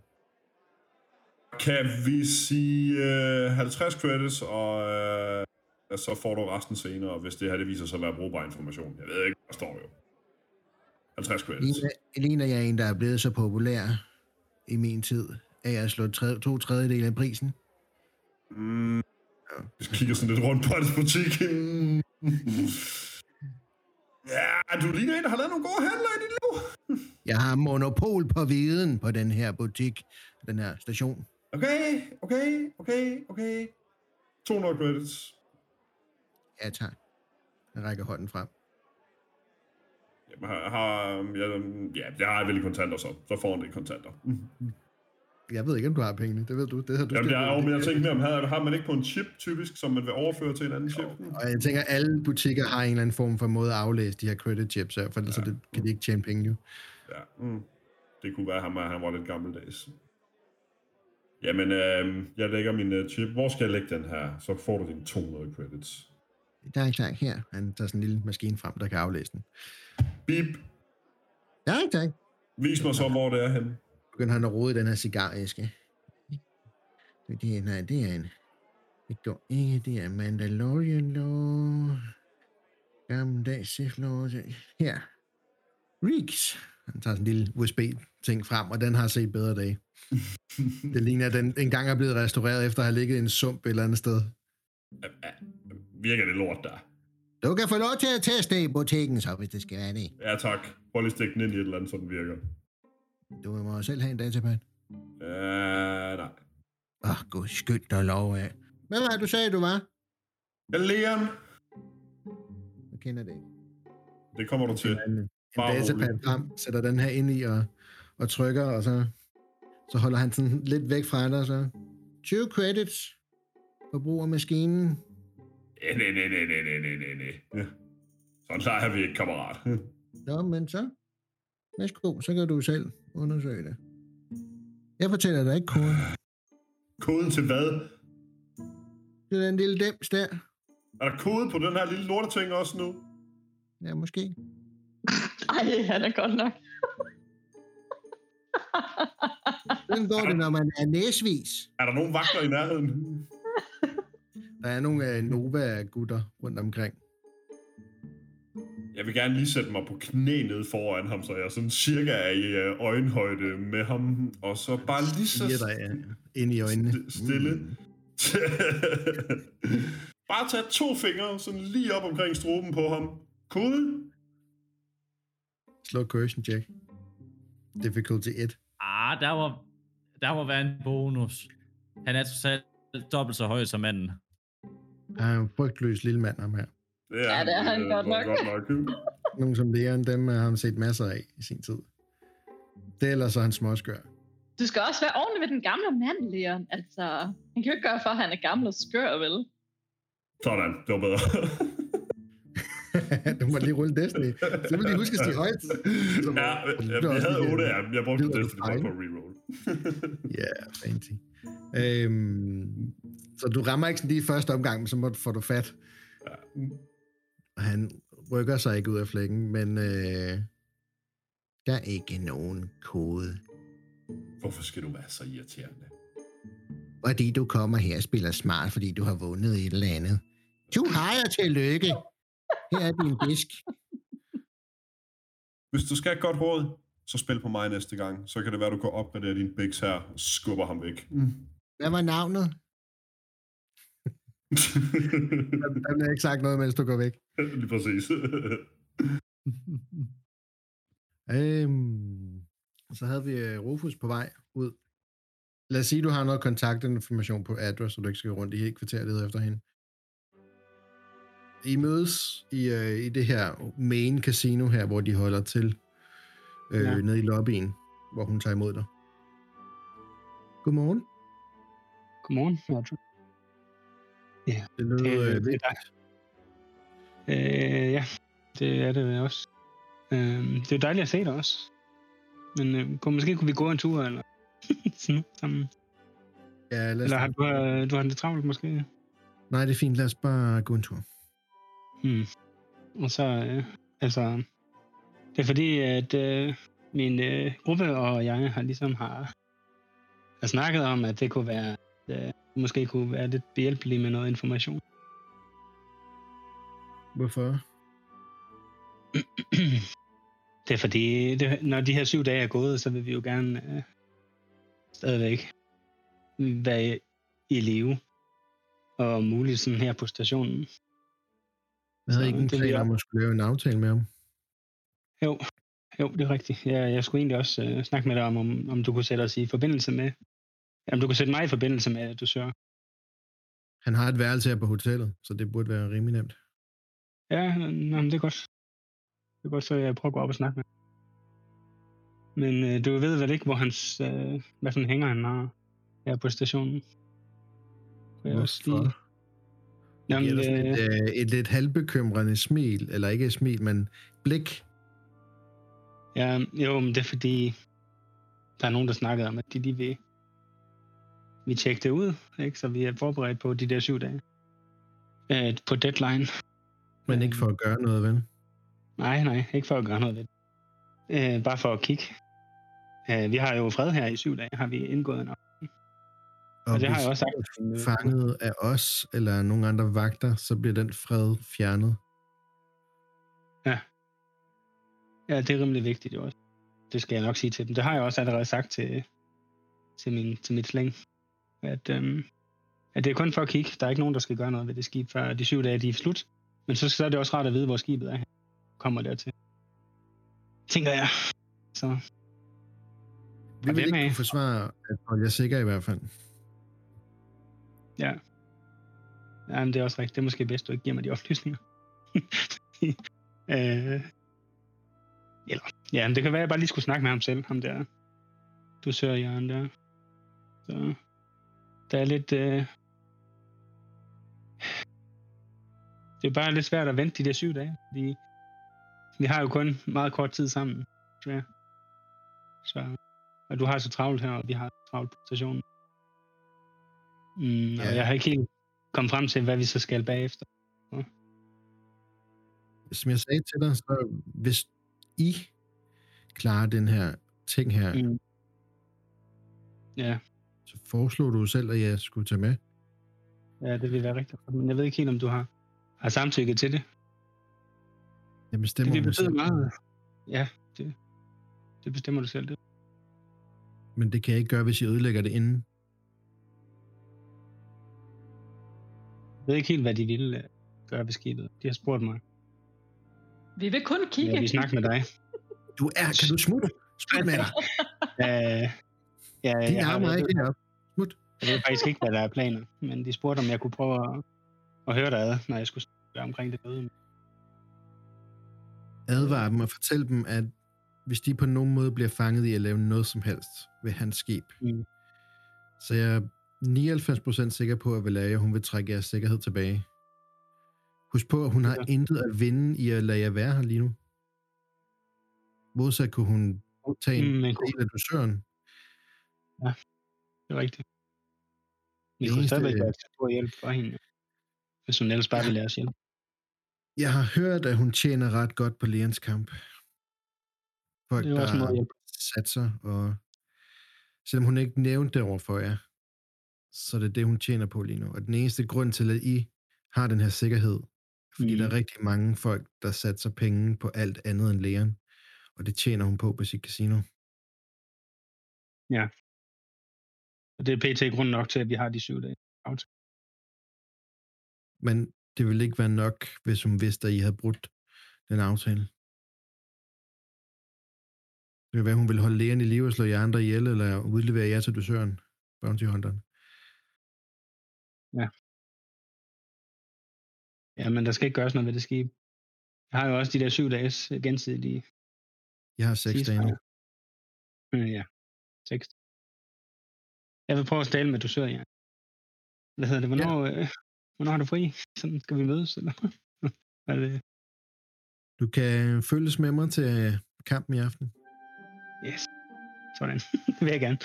Kan vi sige øh, 50 credits, og øh, så får du resten senere, hvis det her det viser sig at være brugbar information. Jeg ved ikke, hvad der står jo. 50 credits. Ligner, ligner jeg en, der er blevet så populær i min tid, at jeg har slået tre, to tredjedel af prisen? Mm, jeg kigger sådan lidt rundt på hans butik. Mm. Ja, du ligner en, der har lavet nogle gode handler i dit liv. Jeg har monopol på viden på den her butik, den her station. Okay, okay, okay, okay. 200 credits. Ja, tak. Jeg rækker hånden frem. Jamen, har, har, ja, ja, det har jeg vel i kontanter så. Så får han det kontanter. Jeg ved ikke, om du har pengene. Det ved du. Det har du Jamen, jeg, jo, men jeg tænker mere om, har, har man ikke på en chip typisk, som man vil overføre til en anden chip? Og jeg tænker, at alle butikker har en eller anden form for måde at aflæse de her credit chips, her, for ja. så det, kan de ikke tjene penge jo. Ja, mm. det kunne være, at han, var- han var lidt gammeldags. Jamen, øh, jeg lægger min uh, chip. Hvor skal jeg lægge den her? Så får du dine 200 credits. Tak, tak. Her. Han tager sådan en lille maskine frem, der kan aflæse den. Bip. Tak, tak. Vis mig så, hvor det er henne. Begynder han at rode i den her cigaræske. Det er, nej, det er en... Det går ikke, det er Mandalorian Law. Gammeldags Sith Law. Her. Reeks. Han tager sådan en lille USB-ting frem, og den har set bedre dage. det ligner, at den engang er blevet restaureret, efter at have ligget i en sump et eller andet sted. Ja, ja, Virker det lort der? Du kan få lov til at teste i butikken, så hvis det skal være det. Ja, tak. Prøv lige at stikke den ind i et eller andet, så den virker. Du må selv have en datapad. Ja, nej. Åh, oh, gud, skyld dig lov af. Hvad var det, du sagde, du var? Ja, Leon. Jeg kender det ikke. Det kommer du til. En, en datapad frem, sætter den her ind i og, og trykker, og så, så holder han sådan lidt væk fra dig, og så 20 credits for brug af maskinen. Nej, nej, nej, nej, nej, nej, nej, nej. Ja. Sådan leger vi ikke, kammerat. Nå, men så, værsgo, så kan du selv undersøge det. Jeg fortæller dig ikke koden. Koden til hvad? Det er den lille dims der. Er der kode på den her lille lorteting også nu? Ja, måske. Ej, han er godt nok. Den går det, når man er næsvis. Er der nogen vagter i nærheden? Der er nogle uh, Nova-gutter rundt omkring. Jeg vil gerne lige sætte mig på knæ ned foran ham, så jeg sådan cirka er i øh, øjenhøjde med ham. Og så bare lige så Siger dig uh, ind i øjnene. st- stille. Mm. bare tage to fingre sådan lige op omkring struben på ham. Cool. Slå coercion check. Difficulty 1. Ah, der var, der må være en bonus. Han er trods alt dobbelt så høj som manden. Han er en frygtløs lille mand, ham her. Det Ja, det er han øh, godt nok. godt nok. Nogle som Leon, dem har han set masser af i sin tid. Det er ellers så han småskør. Du skal også være ordentlig ved den gamle mand, Leon. Altså, han kan jo ikke gøre for, at han er gammel og skør, vel? Sådan, det var bedre. du må lige rulle Destiny. Så vil de huske sige højt. Så- ja, ja, vi havde 8 af dem. Jeg brugte det bare fejl. på reroll. Ja, yeah, fancy. Øhm, så du rammer ikke sådan lige i første omgang, men så må, får du fat. Ja. Han rykker sig ikke ud af flækken, men øh, der er ikke nogen kode. Hvorfor skal du være så irriterende? Fordi du kommer her og spiller smart, fordi du har vundet et eller andet. Du har jeg til lykke. Her er din disk. Hvis du skal have godt råd, så spil på mig næste gang. Så kan det være, du kan opgradere din bigs her og skubber ham væk. Hvad var navnet? Der bliver ikke sagt noget, mens du går væk. Lige præcis. Øhm, så havde vi øh, Rufus på vej ud. Lad os sige, du har noget kontaktinformation på address, så du ikke skal rundt i hele kvarteret efter hende. I mødes i, øh, i det her main casino her, hvor de holder til. Øh, Ja. Nede i lobbyen, hvor hun tager imod dig. Godmorgen. Godmorgen, Roger. Det lød Det, øh, det er dig. Øh, ja, det er det også. Øh, det er dejligt at se dig også. Men øh, kunne, måske kunne vi gå en tur, eller sådan sammen. Ja, lad os Eller har du, øh, du har det travlt måske? Nej, det er fint. Lad os bare gå en tur. Hmm. Og så, øh, altså, det er fordi, at øh, min øh, gruppe og jeg har ligesom har, har snakket om, at det kunne være, at, øh, måske kunne være lidt behjælpeligt med noget information. Hvorfor? det er fordi, det, når de her syv dage er gået, så vil vi jo gerne øh, stadigvæk være i live. Og muligt sådan her på stationen. Jeg havde ikke en plan om at skulle lave en aftale med ham. Jo, jo, det er rigtigt. Jeg, jeg skulle egentlig også øh, snakke med dig om, om, om du kunne sætte os i forbindelse med, om du kunne sætte mig i forbindelse med, at du søger. Han har et værelse her på hotellet, så det burde være rimelig nemt. Ja, men det er godt. Det er godt, så jeg prøver at gå op og snakke med. Men øh, du ved vel ikke, hvor hans, øh, hvad for en hænger han har her på stationen? Hvorfor? Jamen, sådan øh, et, øh, et lidt halvbekymrende smil, eller ikke et smil, men blik. Ja, jo, men det er fordi, der er nogen, der snakkede om, at de lige vil, vi tjekke det ud, ikke? så vi er forberedt på de der syv dage. Øh, på deadline. Men ikke for at gøre noget, vel? Nej, nej, ikke for at gøre noget ved det. Øh, bare for at kigge. Øh, vi har jo fred her i syv dage, har vi indgået en Og, Og det har hvis jeg også er sagt. fanget af os, eller nogle andre vagter, så bliver den fred fjernet. Ja, det er rimelig vigtigt også. Det skal jeg nok sige til dem. Det har jeg også allerede sagt til, til, min, til mit slæng. At, øhm, at det er kun for at kigge. Der er ikke nogen, der skal gøre noget ved det skib, før de syv dage de er slut. Men så, så er det også rart at vide, hvor skibet er. Kommer dertil. Tænker jeg. Så Vi vil ikke kunne forsvare at holde jer sikker i hvert fald ja. Ja, men det er også rigtigt. Det er måske bedst, du ikke giver mig de oplysninger. øh, eller, ja, men det kan være, at jeg bare lige skulle snakke med ham selv, ham der. Du søger Jørgen der. Så der er lidt... Øh... Det er bare lidt svært at vente de der syv dage, fordi vi har jo kun meget kort tid sammen, Ja. Så, og du har så travlt her, og vi har travlt på stationen. Mm, ja. Ja. Jeg har ikke helt kommet frem til, hvad vi så skal bagefter. Som jeg sagde til dig, så hvis I klarer den her ting her, Mm. Ja, så foreslog du selv, at jeg skulle tage med. ja, det vil være rigtigt. Men jeg ved ikke helt, om du har, har samtykket til det. Jeg bestemmer det vil mig betyde selv, meget. Ja, det, det bestemmer du selv. Det. men det kan jeg ikke gøre, hvis I ødelægger det inden. Jeg ved ikke helt, hvad de ville øh, gøre ved skibet. De har spurgt mig. Vi vil kun kigge. Jeg vil snakke med dig. Du er, kan du smutte? Smut med dig. Øh, ja, Dine jeg, har, arme er ikke ved, heroppe. Smut. jeg ved faktisk ikke, hvad der er planer. Men de spurgte, om jeg kunne prøve at, at høre dig ad, når jeg skulle snakke omkring det møde. Advare dem og fortæl dem, at hvis de på nogen måde bliver fanget i at lave noget som helst ved hans skib, Mm. så jeg 99% sikker på, at Valeria, hun vil trække jeres sikkerhed tilbage. Husk på, at hun har Ja. intet at vinde i at lade jer være her lige nu. Modsat kunne hun tage en Mm, del af dusøren. Det er rigtigt. Vi kunne stadigvæk være til stor hjælp for hende. Hvis hun ellers bare vil lade os hjælpe. Jeg har hørt, at hun tjener ret godt på Leons kamp. Folk, Det er også der satser, og selvom hun ikke nævnte det over for jer, så er det det, hun tjener på lige nu. Og den eneste grund til, at I har den her sikkerhed, fordi Mm. der er rigtig mange folk, der satser penge på alt andet end Leon, og det tjener hun på på sit casino. Og det er pt. grund nok til, at vi har de syv dage. aftale. Men det ville ikke være nok, hvis hun vidste, at I havde brudt den aftale. Det kan være, hun ville holde Leon i live og slå jer andre ihjel, eller udlevere jer til dusøren, bounty hunteren. Ja, men der skal ikke gøres noget ved det skib. Jeg har jo også de der syv dages gensidige Jeg har seks dage nu. Øh, ja, seks. Jeg vil prøve at stale med dusør, ja. Hvad hedder det? Hvornår, ja. øh, hvornår har du fri? Sådan skal vi mødes, eller hvad det? Du kan følges med mig til øh, kampen i aften. Yes. Sådan. det vil jeg gerne.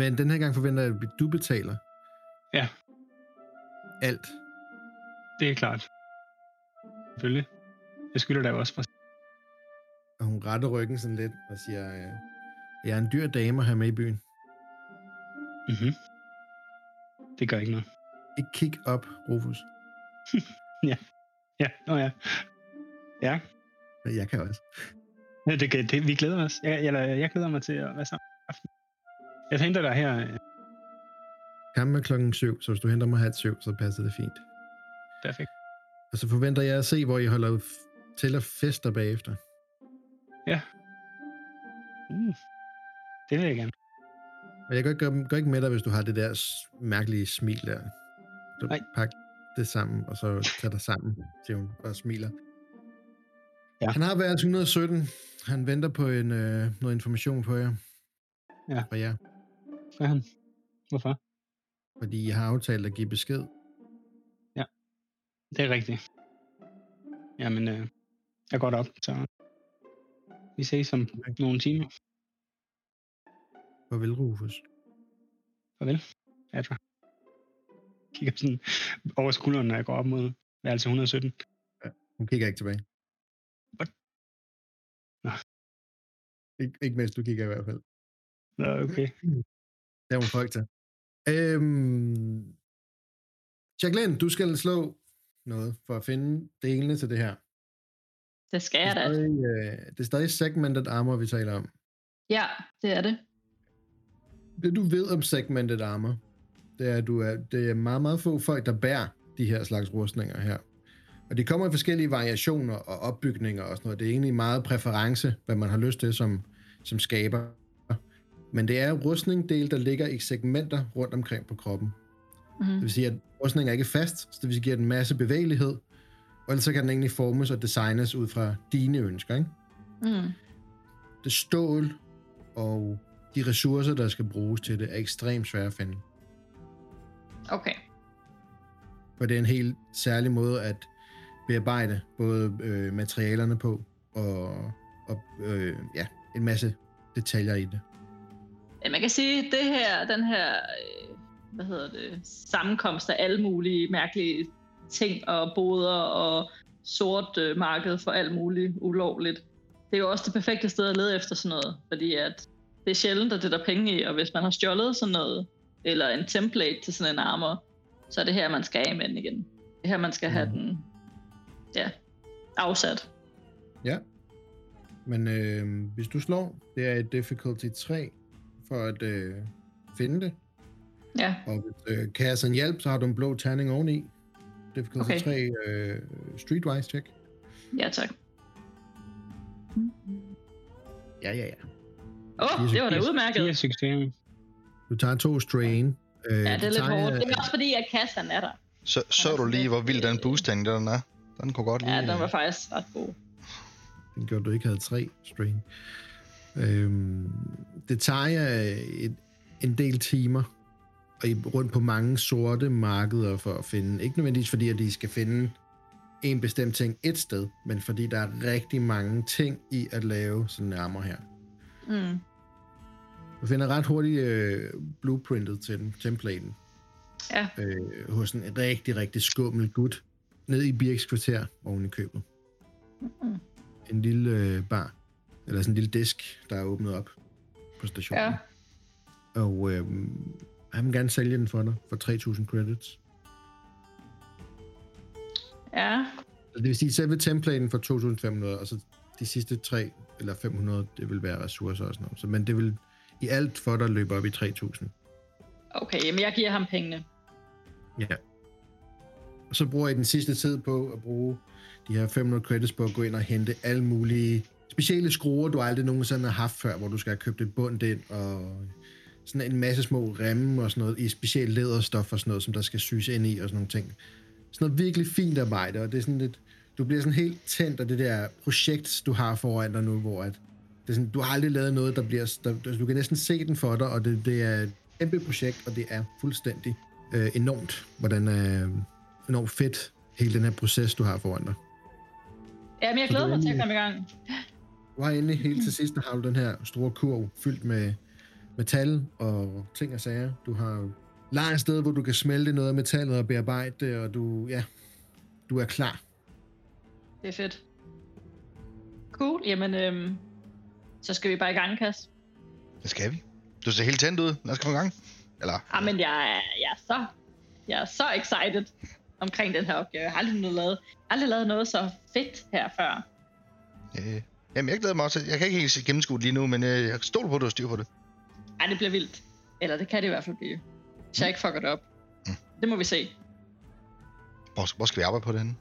Men den her gang forventer jeg, at du betaler Ja, alt. det er klart. Selvfølgelig. Jeg skylder dig også for Og hun retter ryggen sådan lidt og siger, øh, jeg er en dyr dame at have med i byen. mm-hmm. Det gør ikke noget. Ikke kig op, Rufus. Ja, nå ja. Ja, Men Jeg kan også. Ja, det, det, vi glæder os. Jeg, eller, jeg glæder mig til at være sammen. Jeg henter dig her. Kampen er klokken syv, så hvis du henter mig halv syv, så passer det fint. Perfekt. Og så forventer jeg at se, hvor I holder til at fester bagefter. Mm. Det vil jeg gerne. Og jeg går ikke, går ikke med dig, hvis du har det der mærkelige smil der. Så Nej. pak det sammen, og så tag dig sammen, siger hun, og smiler. Ja. Han har været 117. Han venter på en, øh, noget information på jer. Ja. Fra jer. Hvad er han? Hvorfor? Fordi jeg har aftalt at give besked. Det er rigtigt. Jamen, øh, jeg går op, så vi ses om nogle timer. Farvel, Rufus. Farvel, Adra. Kigger sådan over skulderen, når jeg går op mod værelse 117. Hun kigger ikke tilbage. What? Nå. Ik- ikke mens du kigger i hvert fald. Nå, okay. Det er hun folk til. Øhm, Jacqueline, du skal slå noget for at finde delene til det her. Det skal Det jeg er, da. stadig, øh, det er stadig segmented armor, vi taler om. Ja, det er det. Det du ved om segmented armor, det er, at du er, det er meget, meget få folk, der bærer de her slags rustninger her. Og de kommer i forskellige variationer og opbygninger og sådan noget. Det er egentlig meget præference, hvad man har lyst til som, som skaber. Men det er rustningdel, der ligger i segmenter rundt omkring på kroppen. Mm. Det vil sige, at rustningen er ikke fast, så det vil sige, at giver den en masse bevægelighed, og ellers så kan den egentlig formes og designes ud fra dine ønsker. Ikke? Mm. Det stål og de ressourcer, der skal bruges til det, er ekstremt svære at finde. Okay. For det er en helt særlig måde at bearbejde både øh, materialerne på og, og øh, ja, en masse detaljer i det. Ja, man kan sige, det her, den her, øh, hvad hedder det, sammenkomst af alle mulige mærkelige ting og boder og sort øh, marked for alt muligt ulovligt. Det er jo også det perfekte sted at lede efter sådan noget, fordi at det er sjældent, at det er der penge i, og hvis man har stjålet sådan noget, eller en template til sådan en armor, så er det her, man skal af med den igen. Det er her, man skal have Mhm. den ja, afsat. Ja. Men øh, hvis du slår, det er et difficulty 3 for at øh, finde det. Ja, Og hvis øh, kassen hjælp, så har du en blå terning oveni. Difficulty Okay. 3 øh, streetwise check. ja tak. Ja, ja, ja. Åh, oh, det var da udmærket. Fire succeser. Du tager to strain. Øh, Ja, det er lidt tager, hårdt. Det er også fordi, at kassen er der. Så, så du lige, hvor vild den boosting der den er. Den kunne godt lige... Ja, den var faktisk ret god. Den gjorde, du ikke havde tre strain. Øhm, det tager jer et, en del timer og I rundt på mange sorte markeder for at finde. Ikke nødvendigvis fordi, at de skal finde en bestemt ting et sted, men fordi der er rigtig mange ting i at lave sådan armor her. Mm. Du finder ret hurtigt øh, blueprintet til den, templaten, Ja, øh, hos en rigtig, rigtig skummel gut, ned i Birks kvarter oven i købet. Mm. En lille øh, bar, eller sådan en lille disk, der er åbnet op på stationen. ja. Og øh, han vil gerne sælge den for dig for 3.000 credits. Ja, det vil sige, selve templaten for 2.500, og så de sidste 3 eller 500, det vil være ressourcer og sådan noget. Så, men det vil i alt for dig løbe op i 3.000. okay, jamen jeg giver ham pengene. Ja. Og så bruger I den sidste tid på at bruge de her 500 credits på at gå ind og hente alle mulige specielle skruer, du aldrig nogensinde har haft før, hvor du skal have købt et bund ind, og sådan en masse små remme og sådan noget, i specielt læderstof og sådan noget, som der skal syes ind i og sådan nogle ting. sådan noget virkelig fint arbejde, og det er sådan lidt, du bliver sådan helt tændt af det der projekt, du har foran dig nu, hvor at, det er sådan, du har aldrig lavet noget, der bliver, der, du kan næsten se den for dig, og det, det er et kæmpe projekt, og det er fuldstændig øh, enormt, hvordan øh, enormt fedt hele den her proces, du har foran dig. Ja, men jeg glæder er mig til at komme i gang. Du har endelig helt til sidst, der har du den her store kurv fyldt med metal og ting og sager. Du har lejet et sted, hvor du kan smelte noget af metallet og bearbejde det, og du, ja, du er klar. Det er fedt. Cool, jamen, øhm, så skal vi bare i gang, Kas. Det skal vi. Du ser helt tændt ud. Lad os komme i gang. Eller, Ah, men jeg, er- jeg, er så, jeg er så excited omkring den her opgave. Jeg har aldrig, noget lavet, aldrig lavet noget så fedt her før. øh, jamen, jeg glæder mig også. Jeg kan ikke helt gennemskue det lige nu, men øh, jeg stoler på, at du har styr på det. Ej, det bliver vildt. Eller det kan det i hvert fald blive. Hvis jeg ikke fucker det op. Mm. Det må vi se. Hvor, hvor skal vi arbejde på det henne?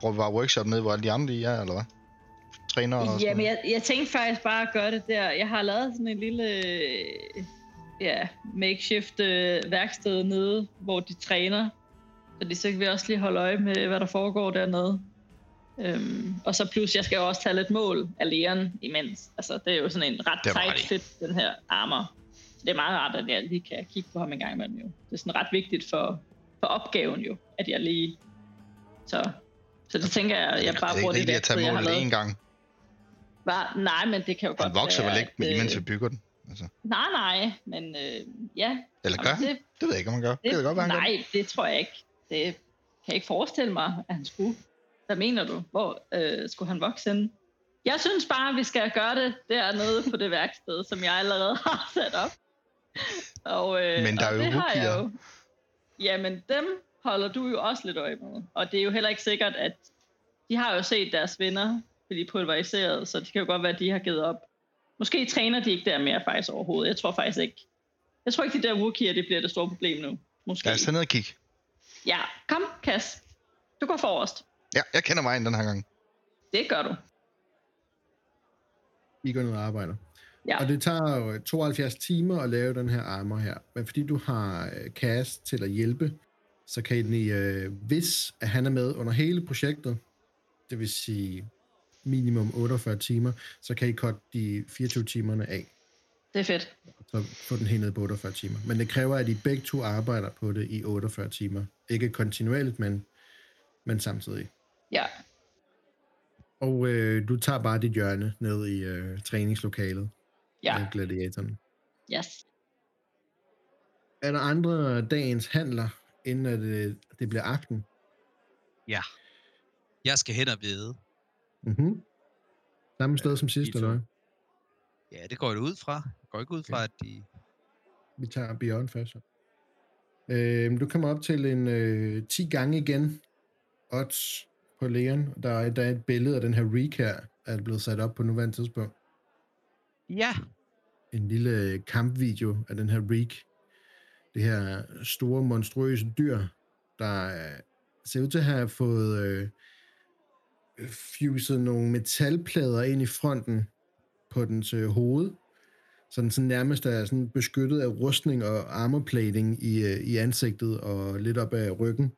Prøver vi bare workshop ned, hvor alle de andre de er, eller hvad? Træner og Jamen, noget? jeg, jeg tænkte faktisk bare at gøre det der. Jeg har lavet sådan en lille ja, makeshift øh, værksted nede, hvor de træner. Så de så kan vi også lige holde øje med, hvad der foregår dernede. Øhm, og så plus, jeg skal jo også tage lidt mål af lægeren imens. Altså, det er jo sådan en ret Det tight fit, den her armor. Så det er meget rart, at jeg lige kan kigge på ham en gang imellem jo. Det er sådan ret vigtigt for, for opgaven jo, at jeg lige... Så, så det tænker jeg, jeg bare er det bruger ikke det rigtigt at tage værksted, jeg har målet lavet. en gang? Var, nej, men det kan jo godt Han vokser være, vel ikke, øh, imens vi bygger den? Altså, Nej, nej, men øh, ja. eller gør det, Det ved jeg ikke, om han gør. Det, det, det godt være, han gør. nej, det tror jeg ikke. Det kan jeg ikke forestille mig, at han skulle. Hvad mener du? Hvor øh, skulle han vokse henne? Jeg synes bare, at vi skal gøre det dernede på det værksted, som jeg allerede har sat op. Og, øh, Men der er jo det har jeg jo. Jamen, dem holder du jo også lidt øje med. Og det er jo heller ikke sikkert, at de har jo set deres venner blive pulveriseret, så det kan jo godt være, at de har givet op. Måske træner de ikke der mere faktisk overhovedet. Jeg tror faktisk ikke. Jeg tror ikke, de der rookier, det bliver det store problem nu. Måske. Lad os tage ned og kigge. Ja, kom, Kas. Du går forrest. Ja, jeg kender mig ind den her gang. Det gør du. I går ned og arbejder. Ja. Og det tager jo 72 timer at lave den her armor her. Men fordi du har øh, Cass til at hjælpe, så kan I, øh, hvis at han er med under hele projektet, det vil sige minimum 48 timer, så kan I cutte de 24 timerne af. Det er fedt. Så få den helt ned på 48 timer. Men det kræver, at I begge to arbejder på det i 48 timer. Ikke kontinuerligt, men, men samtidig. Ja. Og øh, du tager bare dit hjørne ned i øh, træningslokalet Ja. med gladiatoren. Yes. Er der andre dagens handler, inden at det, det bliver aften? Ja. Jeg skal hen og vide. Mm-hmm. Samme sted som sidst, eller hvad? Ja, det går jeg ud fra. Jeg går ikke ud fra, at de... Vi tager Beyond først. så. Øh, du kommer op til en øh, 10 gange igen odds på lægen. Der er, der er et billede af den her Reek her, er blevet sat op på nuværende tidspunkt. Ja. En lille kampvideo af den her Reek. Det her store, monstrøse dyr, der øh, ser ud til at have fået øh, fuset nogle metalplader ind i fronten på dens øh, hoved, så den sådan nærmest er sådan beskyttet af rustning og armorplating i, øh, i ansigtet og lidt op af ryggen.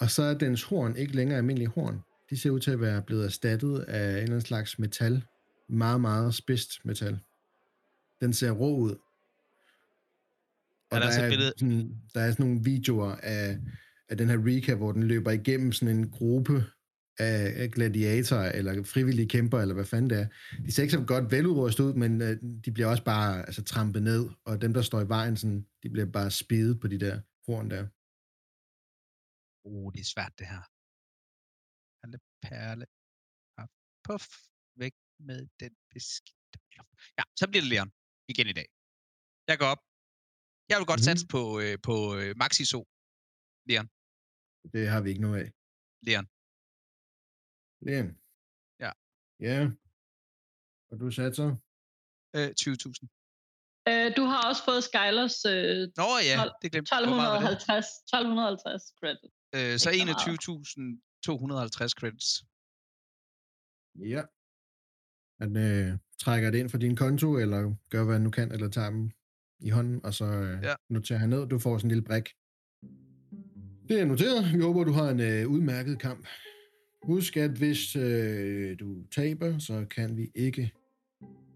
Og så er dens horn ikke længere almindelige horn. De ser ud til at være blevet erstattet af en eller anden slags metal. Meget, meget spidst metal. Den ser rå ud. Og Er der der, så et er billede- sådan, der er sådan nogle videoer af, af den her recap, hvor den løber igennem sådan en gruppe af af gladiatorer, eller frivillige kæmper, eller hvad fanden det er. De ser ikke så godt veludrustet ud, men øh, de bliver også bare altså, trampet ned, og dem, der står i vejen, sådan, de bliver bare spidet på de der horn der. Oh, det er svært, det her. Perle, perle. Paf, Puff. Væk med den beskidte. Ja, så bliver det Leon. Igen i dag. Jeg går op. Jeg vil godt Mhm. mm-hmm. satse på, øh, på øh, Maxi So. Leon. Det har vi ikke noget af. Leon. Leon. Ja. Ja. Og du satser? Øh, 20.000. Øh, du har også fået Skylers øh, Nå ja, det glemte jeg. Hvor meget var det? 1250, 1250 credit. Øh, så Ikke så meget. 21.250 credits. Ja. Han øh, trækker det ind fra din konto, eller gør, hvad han nu kan, eller tager dem i hånden, og så øh, Ja. noterer han ned. Du får sådan en lille brik. Det er noteret. Vi håber, du har en øh, udmærket kamp. Husk, at hvis øh, du taber, så kan vi ikke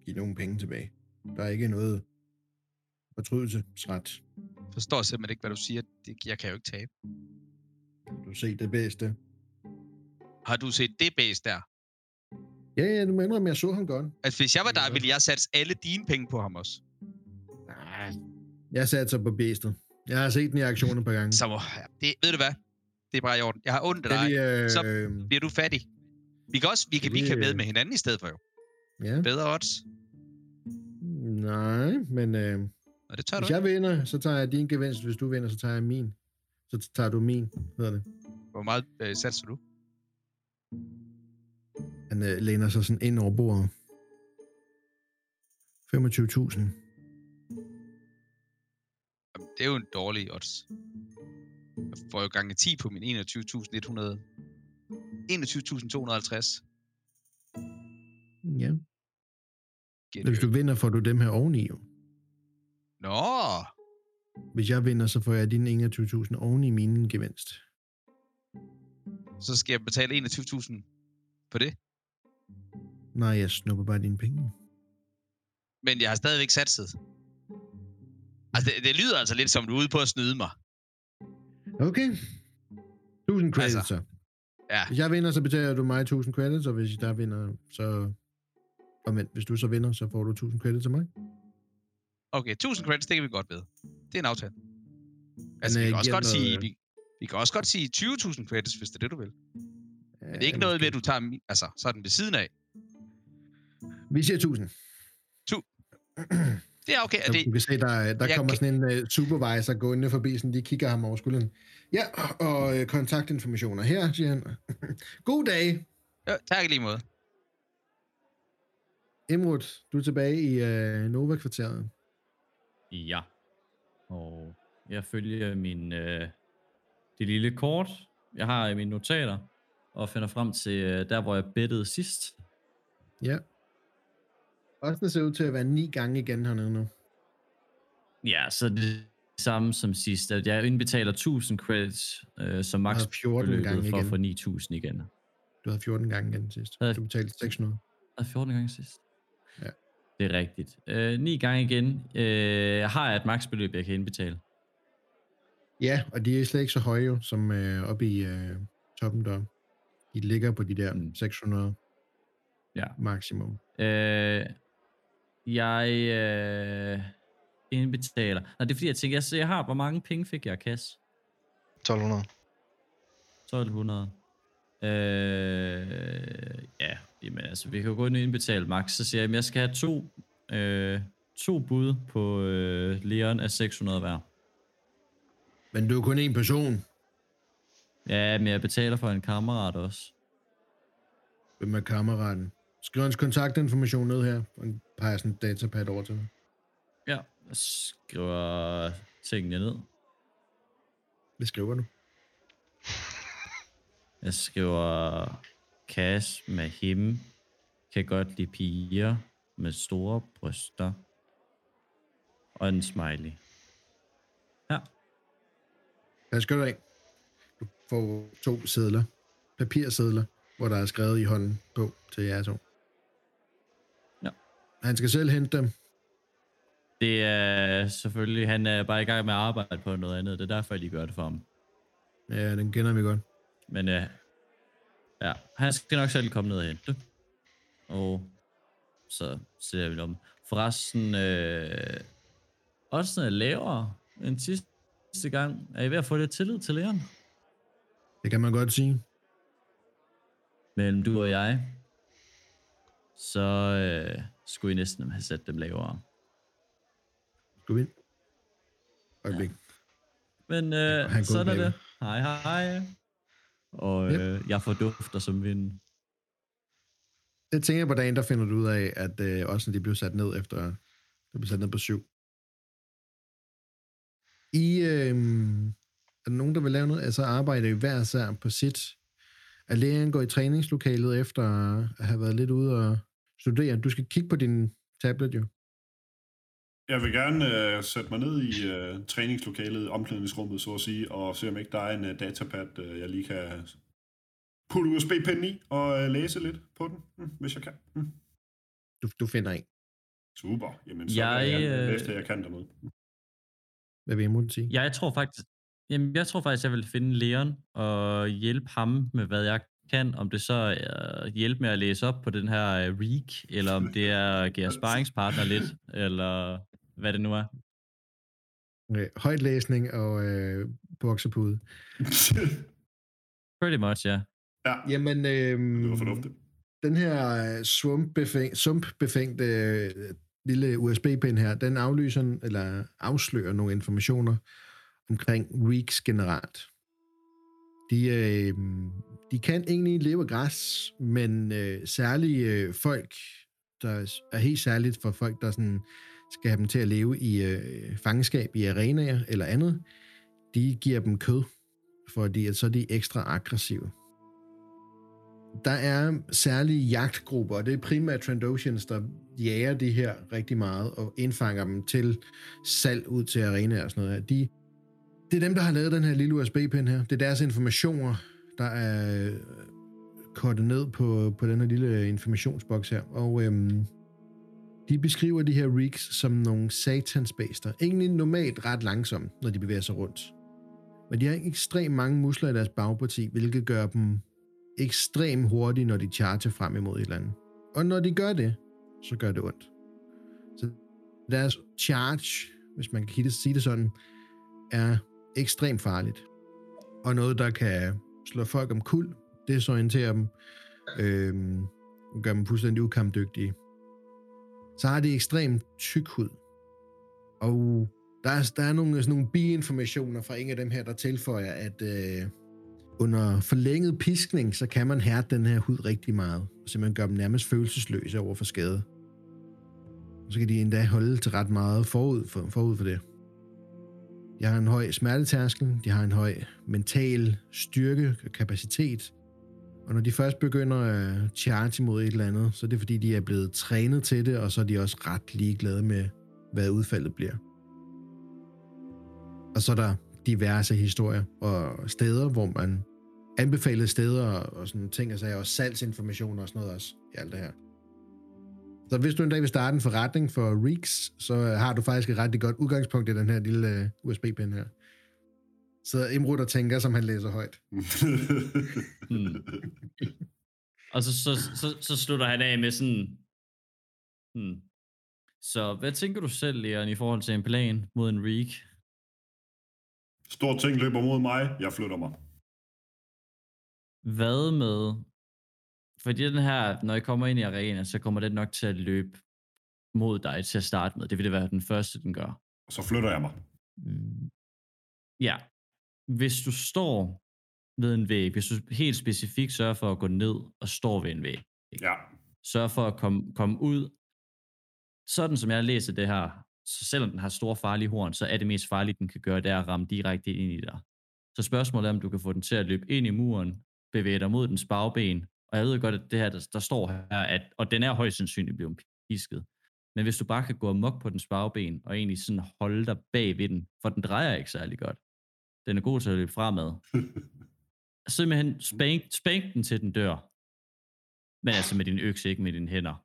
give nogen penge tilbage. Der er ikke noget fortrydelsesret. Forstår simpelthen ikke, hvad du siger. Det, jeg kan jo ikke tabe. Du ser det bedste. Har du set det base der? Ja, ja, du må indrømme, jeg så ham godt. Altså, hvis jeg var der, ville jeg satse alle dine penge på ham også. Nej, jeg satte sig på bestet. Jeg har set den i aktion et par gange. Så det, ved du hvad? Det er bare i orden. Jeg har ondt af dig. Vi, øh, så Bliver du fattig? Vi kan også vi kan, vi vi, kan med øh, med hinanden i stedet for jo. Ja, Bedre odds. nej, men øh, Og det tør du hvis ikke. jeg vinder, så tager jeg din gevinst. Hvis du vinder, så tager jeg min. Så tager du min, hedder det. Hvor meget øh, satser du? Han øh, læner sig sådan ind over bordet. 25.000. Jamen, det er jo en dårlig odds. Jeg får jo gange 10 på min 21.100. 21.250. Ja. Hvis du vinder, får du dem her oveni jo. Nå! Hvis jeg vinder, så får jeg dine 21.000 oveni min gevinst. Så skal jeg betale 21.000 på det. Nej, jeg snupper bare dine penge. Men jeg har stadigvæk satset. Altså, det, det lyder altså lidt som, du er ude på at snyde mig. Okay. 1000 credits Altså, så. Ja, Hvis jeg vinder, så betaler du mig 1000 credits, og hvis der vinder, så... Omvendt, hvis du så vinder, så får du 1000 credits af mig. okay. 1000 credits, det kan vi godt ved. Det er en aftale. Altså, Men, vi øh, kan også godt noget, sige... Vi, vi kan også godt sige 20.000 credits, hvis det er det, du vil. Men det er ikke Ja, noget måske. at du tager... Altså, sådan ved siden af. Vi siger 1000. Det er okay. Så Det, du kan se, der, der Jeg kommer kan- sådan en uh, supervisor gående forbi, sådan de kigger ham over skulderen. Ja, og uh, kontaktinformationer her, siger han. God dag, ja, tak i lige måde. Imrud. Du er tilbage i uh, Nova-kvarteret. Ja. Og jeg følger min, øh, det lille kort, jeg har i mine notater, og finder frem til øh, der, hvor jeg bettede sidst. Ja. Også ser ud til at være ni gange igen hernede nu. Ja, så det samme som sidst, at jeg indbetaler 1000 credits øh, som max havde 14 gange for at igen. få 9000 igen. Du havde 14 gange igen sidst. Du betalte 600. Jeg havde 14 gange sidst. Det er rigtigt. Øh, 9 gange igen øh, har jeg et maksbeløb, jeg kan indbetale. Ja, og de er slet ikke så høje jo, som øh, oppe i øh, toppen der. De ligger på de der Mm. 600 Ja. maksimum. Øh, jeg øh, indbetaler. Nå, det er fordi, jeg tænker, jeg, jeg har, hvor mange penge fik jeg af kasse? 1200. 1200. Øh, ja, jamen altså, vi kan jo gå ind og indbetale max. Så siger jeg, at jeg skal have to, øh, to bud på øh, Leon af 600 hver. Men du er kun én person. Ja, men jeg betaler for en kammerat også. Hvem er kammeraten? Skriv hans kontaktinformation ned her, og peger sådan et datapad over til mig. Ja, jeg skriver tingene ned. Hvad skriver du? Jeg skriver Cash med him. Kan godt lide piger med store bryster. Og en smiley. Ja. Hvad skal du af? Du får to sædler. Papirsedler, hvor der er skrevet i hånden på til jer to. Ja. Han skal selv hente dem. Det er selvfølgelig, han er bare i gang med at arbejde på noget andet. Det er derfor, jeg lige gør det for ham. Ja, den kender vi godt. Men uh, ja, han skal nok selv komme ned og hente. det. Og så ser vi om. Forresten, øh, også er lavere end sidste gang. Er I ved at få lidt tillid til læreren? Det kan man godt sige. Mellem du og jeg, så øh, skulle I næsten have sat dem lavere. Skal vi? Øjeblik. Men øh, Han sådan er det. Hej, hej. Og Yep. øh, jeg får dufter som vind. Det tænker jeg på dagen, der finder du ud af, at øh, også når de blev sat ned efter, de blev sat ned på syv. I, øh, er der nogen, der vil lave noget? Altså arbejder I hver især på sit. Er lægen går i træningslokalet efter at have været lidt ude og studere? Du skal kigge på din tablet jo. Jeg vil gerne uh, sætte mig ned i uh, træningslokalet, omklædningsrummet, så at sige, og se om ikke der er en uh, datapad, uh, jeg lige kan putte USB-pinden i og uh, læse lidt på den, mm, hvis jeg kan. Mm. Du, du finder en. Super. Jamen, så Jeg, jeg, jeg øh, det, jeg kan dernede. Hvad vil Imrud sige? Ja, jeg tror faktisk, jamen, jeg tror faktisk, jeg vil finde Leon og hjælpe ham med, hvad jeg kan. Om det så er hjælpe med at læse op på den her uh, reek, eller om det er at give sparringspartner lidt, eller hvad det nu er. Øh, højtlæsning og øh, boksepude. Pretty much, ja. ja, Jamen, øh, det var fornuftigt. den her øh, svumpbefæng, sumpbefængte øh, lille USB-pind her, den aflyser, eller afslører nogle informationer omkring Reeks generelt. De, øh, de kan egentlig leve af græs, men øh, særligt øh, folk, der er helt særligt for folk, der sådan skal have dem til at leve i øh, fangenskab i arenaer eller andet, de giver dem kød, fordi at så er de ekstra aggressive. Der er særlige jagtgrupper, og det er primært Trandosians, der jager de her rigtig meget og indfanger dem til salg ud til arenaer og sådan noget. De, det er dem, der har lavet den her lille USB-pen her. Det er deres informationer, der er kortet ned på, på den her lille informationsboks her. Og øhm, de beskriver de her reeks som nogle satansbaster, Egentlig normalt ret langsomme, når de bevæger sig rundt. Men de har ekstremt mange muskler i deres bagparti, hvilket gør dem ekstremt hurtige, når de charger frem imod et eller andet. Og når de gør det, så gør det ondt. Så deres charge, hvis man kan sige det sådan, er ekstremt farligt. Og noget, der kan slå folk om kul, desorientere dem, øh, gør dem fuldstændig ukampdygtige. Så har de ekstremt tyk hud. Og der er, der er nogle, sådan nogle biinformationer fra en af dem her, der tilføjer, at øh, under forlænget piskning, så kan man hærde den her hud rigtig meget, og simpelthen gøre dem nærmest følelsesløse over for skade. Og så kan de endda holde til ret meget forud for, forud for det. De har en høj smertetærskel, de har en høj mental styrke og kapacitet, og når de først begynder at charge mod et eller andet, så er det fordi, de er blevet trænet til det, og så er de også ret ligeglade med, hvad udfaldet bliver. Og så er der diverse historier og steder, hvor man anbefalede steder og sådan ting, og så og salgsinformation og sådan noget også i alt det her. Så hvis du en dag vil starte en forretning for Reeks, så har du faktisk et rigtig godt udgangspunkt i den her lille øh, USB-pen her. Så Imrud der tænker, som han læser højt. Hmm. Og så, så, så, så slutter han af med sådan... Hmm. Så hvad tænker du selv, Leon, i forhold til en plan mod en reek? Stor ting løber mod mig, jeg flytter mig. Hvad med... Fordi den her, når I kommer ind i arenaen, så kommer den nok til at løbe mod dig til at starte med. Det vil det være den første, den gør. Og så flytter jeg mig. Ja. Hvis du står ved en væg, hvis du helt specifikt sørger for at gå ned og står ved en væg, Ja. sørg for at komme, komme ud. Sådan som jeg læser det her, så selvom den har store farlige horn, så er det mest farlige, den kan gøre, det er at ramme direkte ind i dig. Så spørgsmålet er, om du kan få den til at løbe ind i muren, bevæge dig mod dens bagben, og jeg ved godt, at det her, der, der står her, at, og den er højst sandsynligt blevet pisket, men hvis du bare kan gå amok på dens bagben, og egentlig sådan holde dig bag ved den, for den drejer ikke særlig godt. Den er god til at løbe fremad. Simpelthen spank, spank den til den dør. Men altså med din økse, ikke med dine hænder.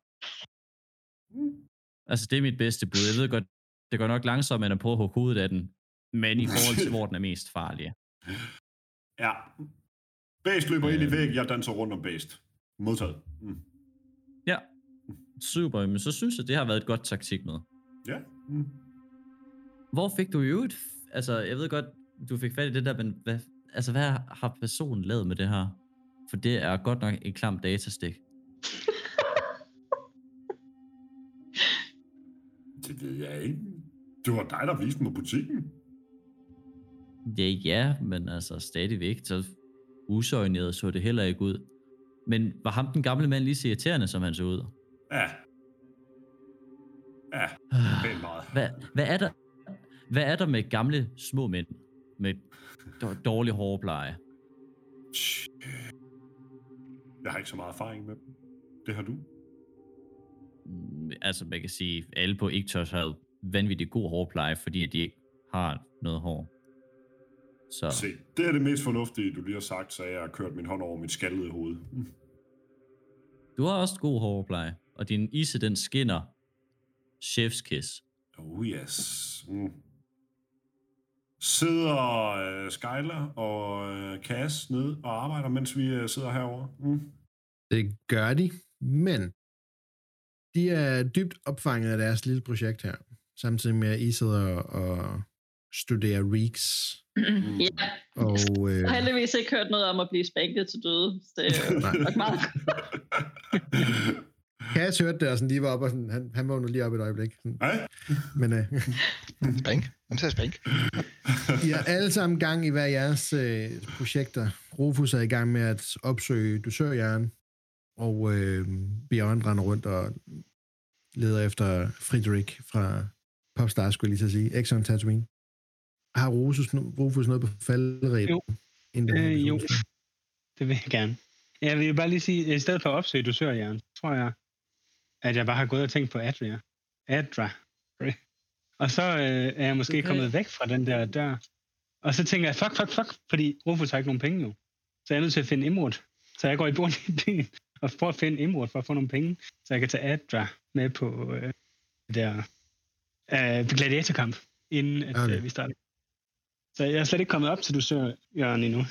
Altså, det er mit bedste bud. Jeg ved godt, det går nok langsomt, at prøve at hugge hovedet af den. Men i forhold til, hvor den er mest farlig. Ja. Bæst løber ind i Øh. væg, jeg danser rundt om bæst. Modtaget. Mm. Ja, super. Men så synes jeg, det har været et godt taktik med. Ja. Mm. Hvor fik du i øvrigt... Altså, jeg ved godt, du fik fat i det der, men hvad, altså, hvad har personen lavet med det her? For det er godt nok en klam datastik. Det ved jeg ikke. Det var dig, der viste mig butikken. Ja, ja, men altså stadigvæk, så usøjneret så det heller ikke ud. Men var ham den gamle mand lige så irriterende, som han så ud? Ja. Ja, pænt meget. Hvad, hvad, er der, hvad er der med gamle små mænd med dårlig hårpleje? Jeg har ikke så meget erfaring med dem. Det har du. Mm, Altså, man kan sige, alle på Iktos havde vanvittigt god hårpleje, fordi at de ikke har noget hår. Så Se, det er det mest fornuftige, du lige har sagt, så jeg har kørt min hånd over mit skaldede hoved. Du har også god hårpleje, og din ise, den skinner chef's kiss. Oh yes. Mm. Sidder øh, Skyler og øh, Cass ned og arbejder, mens vi øh, sidder herovre. Mm. Det gør de, men de er dybt opfanget af deres lille projekt her, samtidig med, at I sidder og studerer Reeks. ja, Og øh, jeg har heldigvis ikke hørt noget om at blive spænket til døde. Så det er jo nok meget. Cass hørte det, og sådan, lige var op, og sådan, han, han vågnede lige op et øjeblik. Sådan. Hej. Men øh, Spank. Han sagde spank. I har alle sammen gang i hver jeres øh, projekter. Rufus er i gang med at opsøge dusørjern, og øh, Beyond render rundt og leder efter Friedrich fra Popstar, skulle jeg lige så sige. Exxon Tatooine. Har Rufus, Rufus noget på falderæb? Jo. inden Øh, jo, det vil jeg gerne. Jeg vil bare lige sige, at i stedet for at opsøge dusørjern, tror jeg, at jeg bare har gået og tænkt på Adria. Adra. Og så øh, er jeg måske Okay. kommet væk fra den der dør. Og så tænker jeg, fuck, fuck, fuck, fordi Rufus har ikke nogen penge nu. Så jeg er nødt til at finde Imrud. Så jeg går i bund i byen og prøver at finde Imrud for at få nogle penge, så jeg kan tage Adra med på øh, der øh, gladiatorkamp, inden at, Okay. øh, vi starter. Så jeg er slet ikke kommet op til dusørjørn endnu.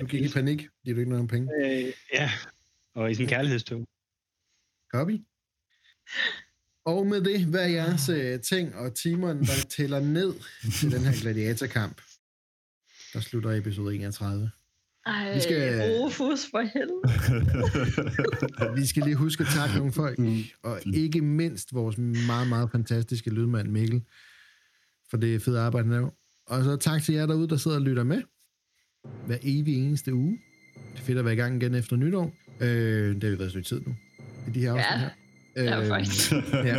Du gik i panik, fordi du ikke nogen penge. Øh, ja, og i en kærlighedstog. Copy. Og med det, hvad er jeres øh, ting og timeren, der tæller ned til den her gladiatorkamp, der slutter episode 31. Ej, Vi skal- Rufus for helvede. Vi skal lige huske at takke nogle folk, og ikke mindst vores meget, meget fantastiske lydmand Mikkel, for det fede arbejde, han. Og så tak til jer derude, der sidder og lytter med hver evig eneste uge. Det er fedt at være i gang igen efter nytår. Øh, det har jo været et stykke tid nu, i de her afsnit Ja, her. det er Øh, faktisk. ja.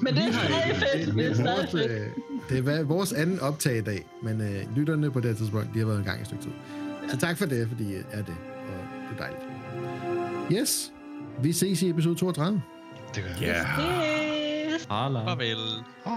Men det er stadig fedt. Det er stadig vores, fedt. øh, det er vores anden optag i dag, men øh, lytterne på det her tidspunkt, de har været i gang i et stykke tid. Så tak for det, fordi øh, er det, og det er dejligt. Yes, vi ses i episode 32. Det gør jeg. Ja. Yes. Hala. Farvel. Hej.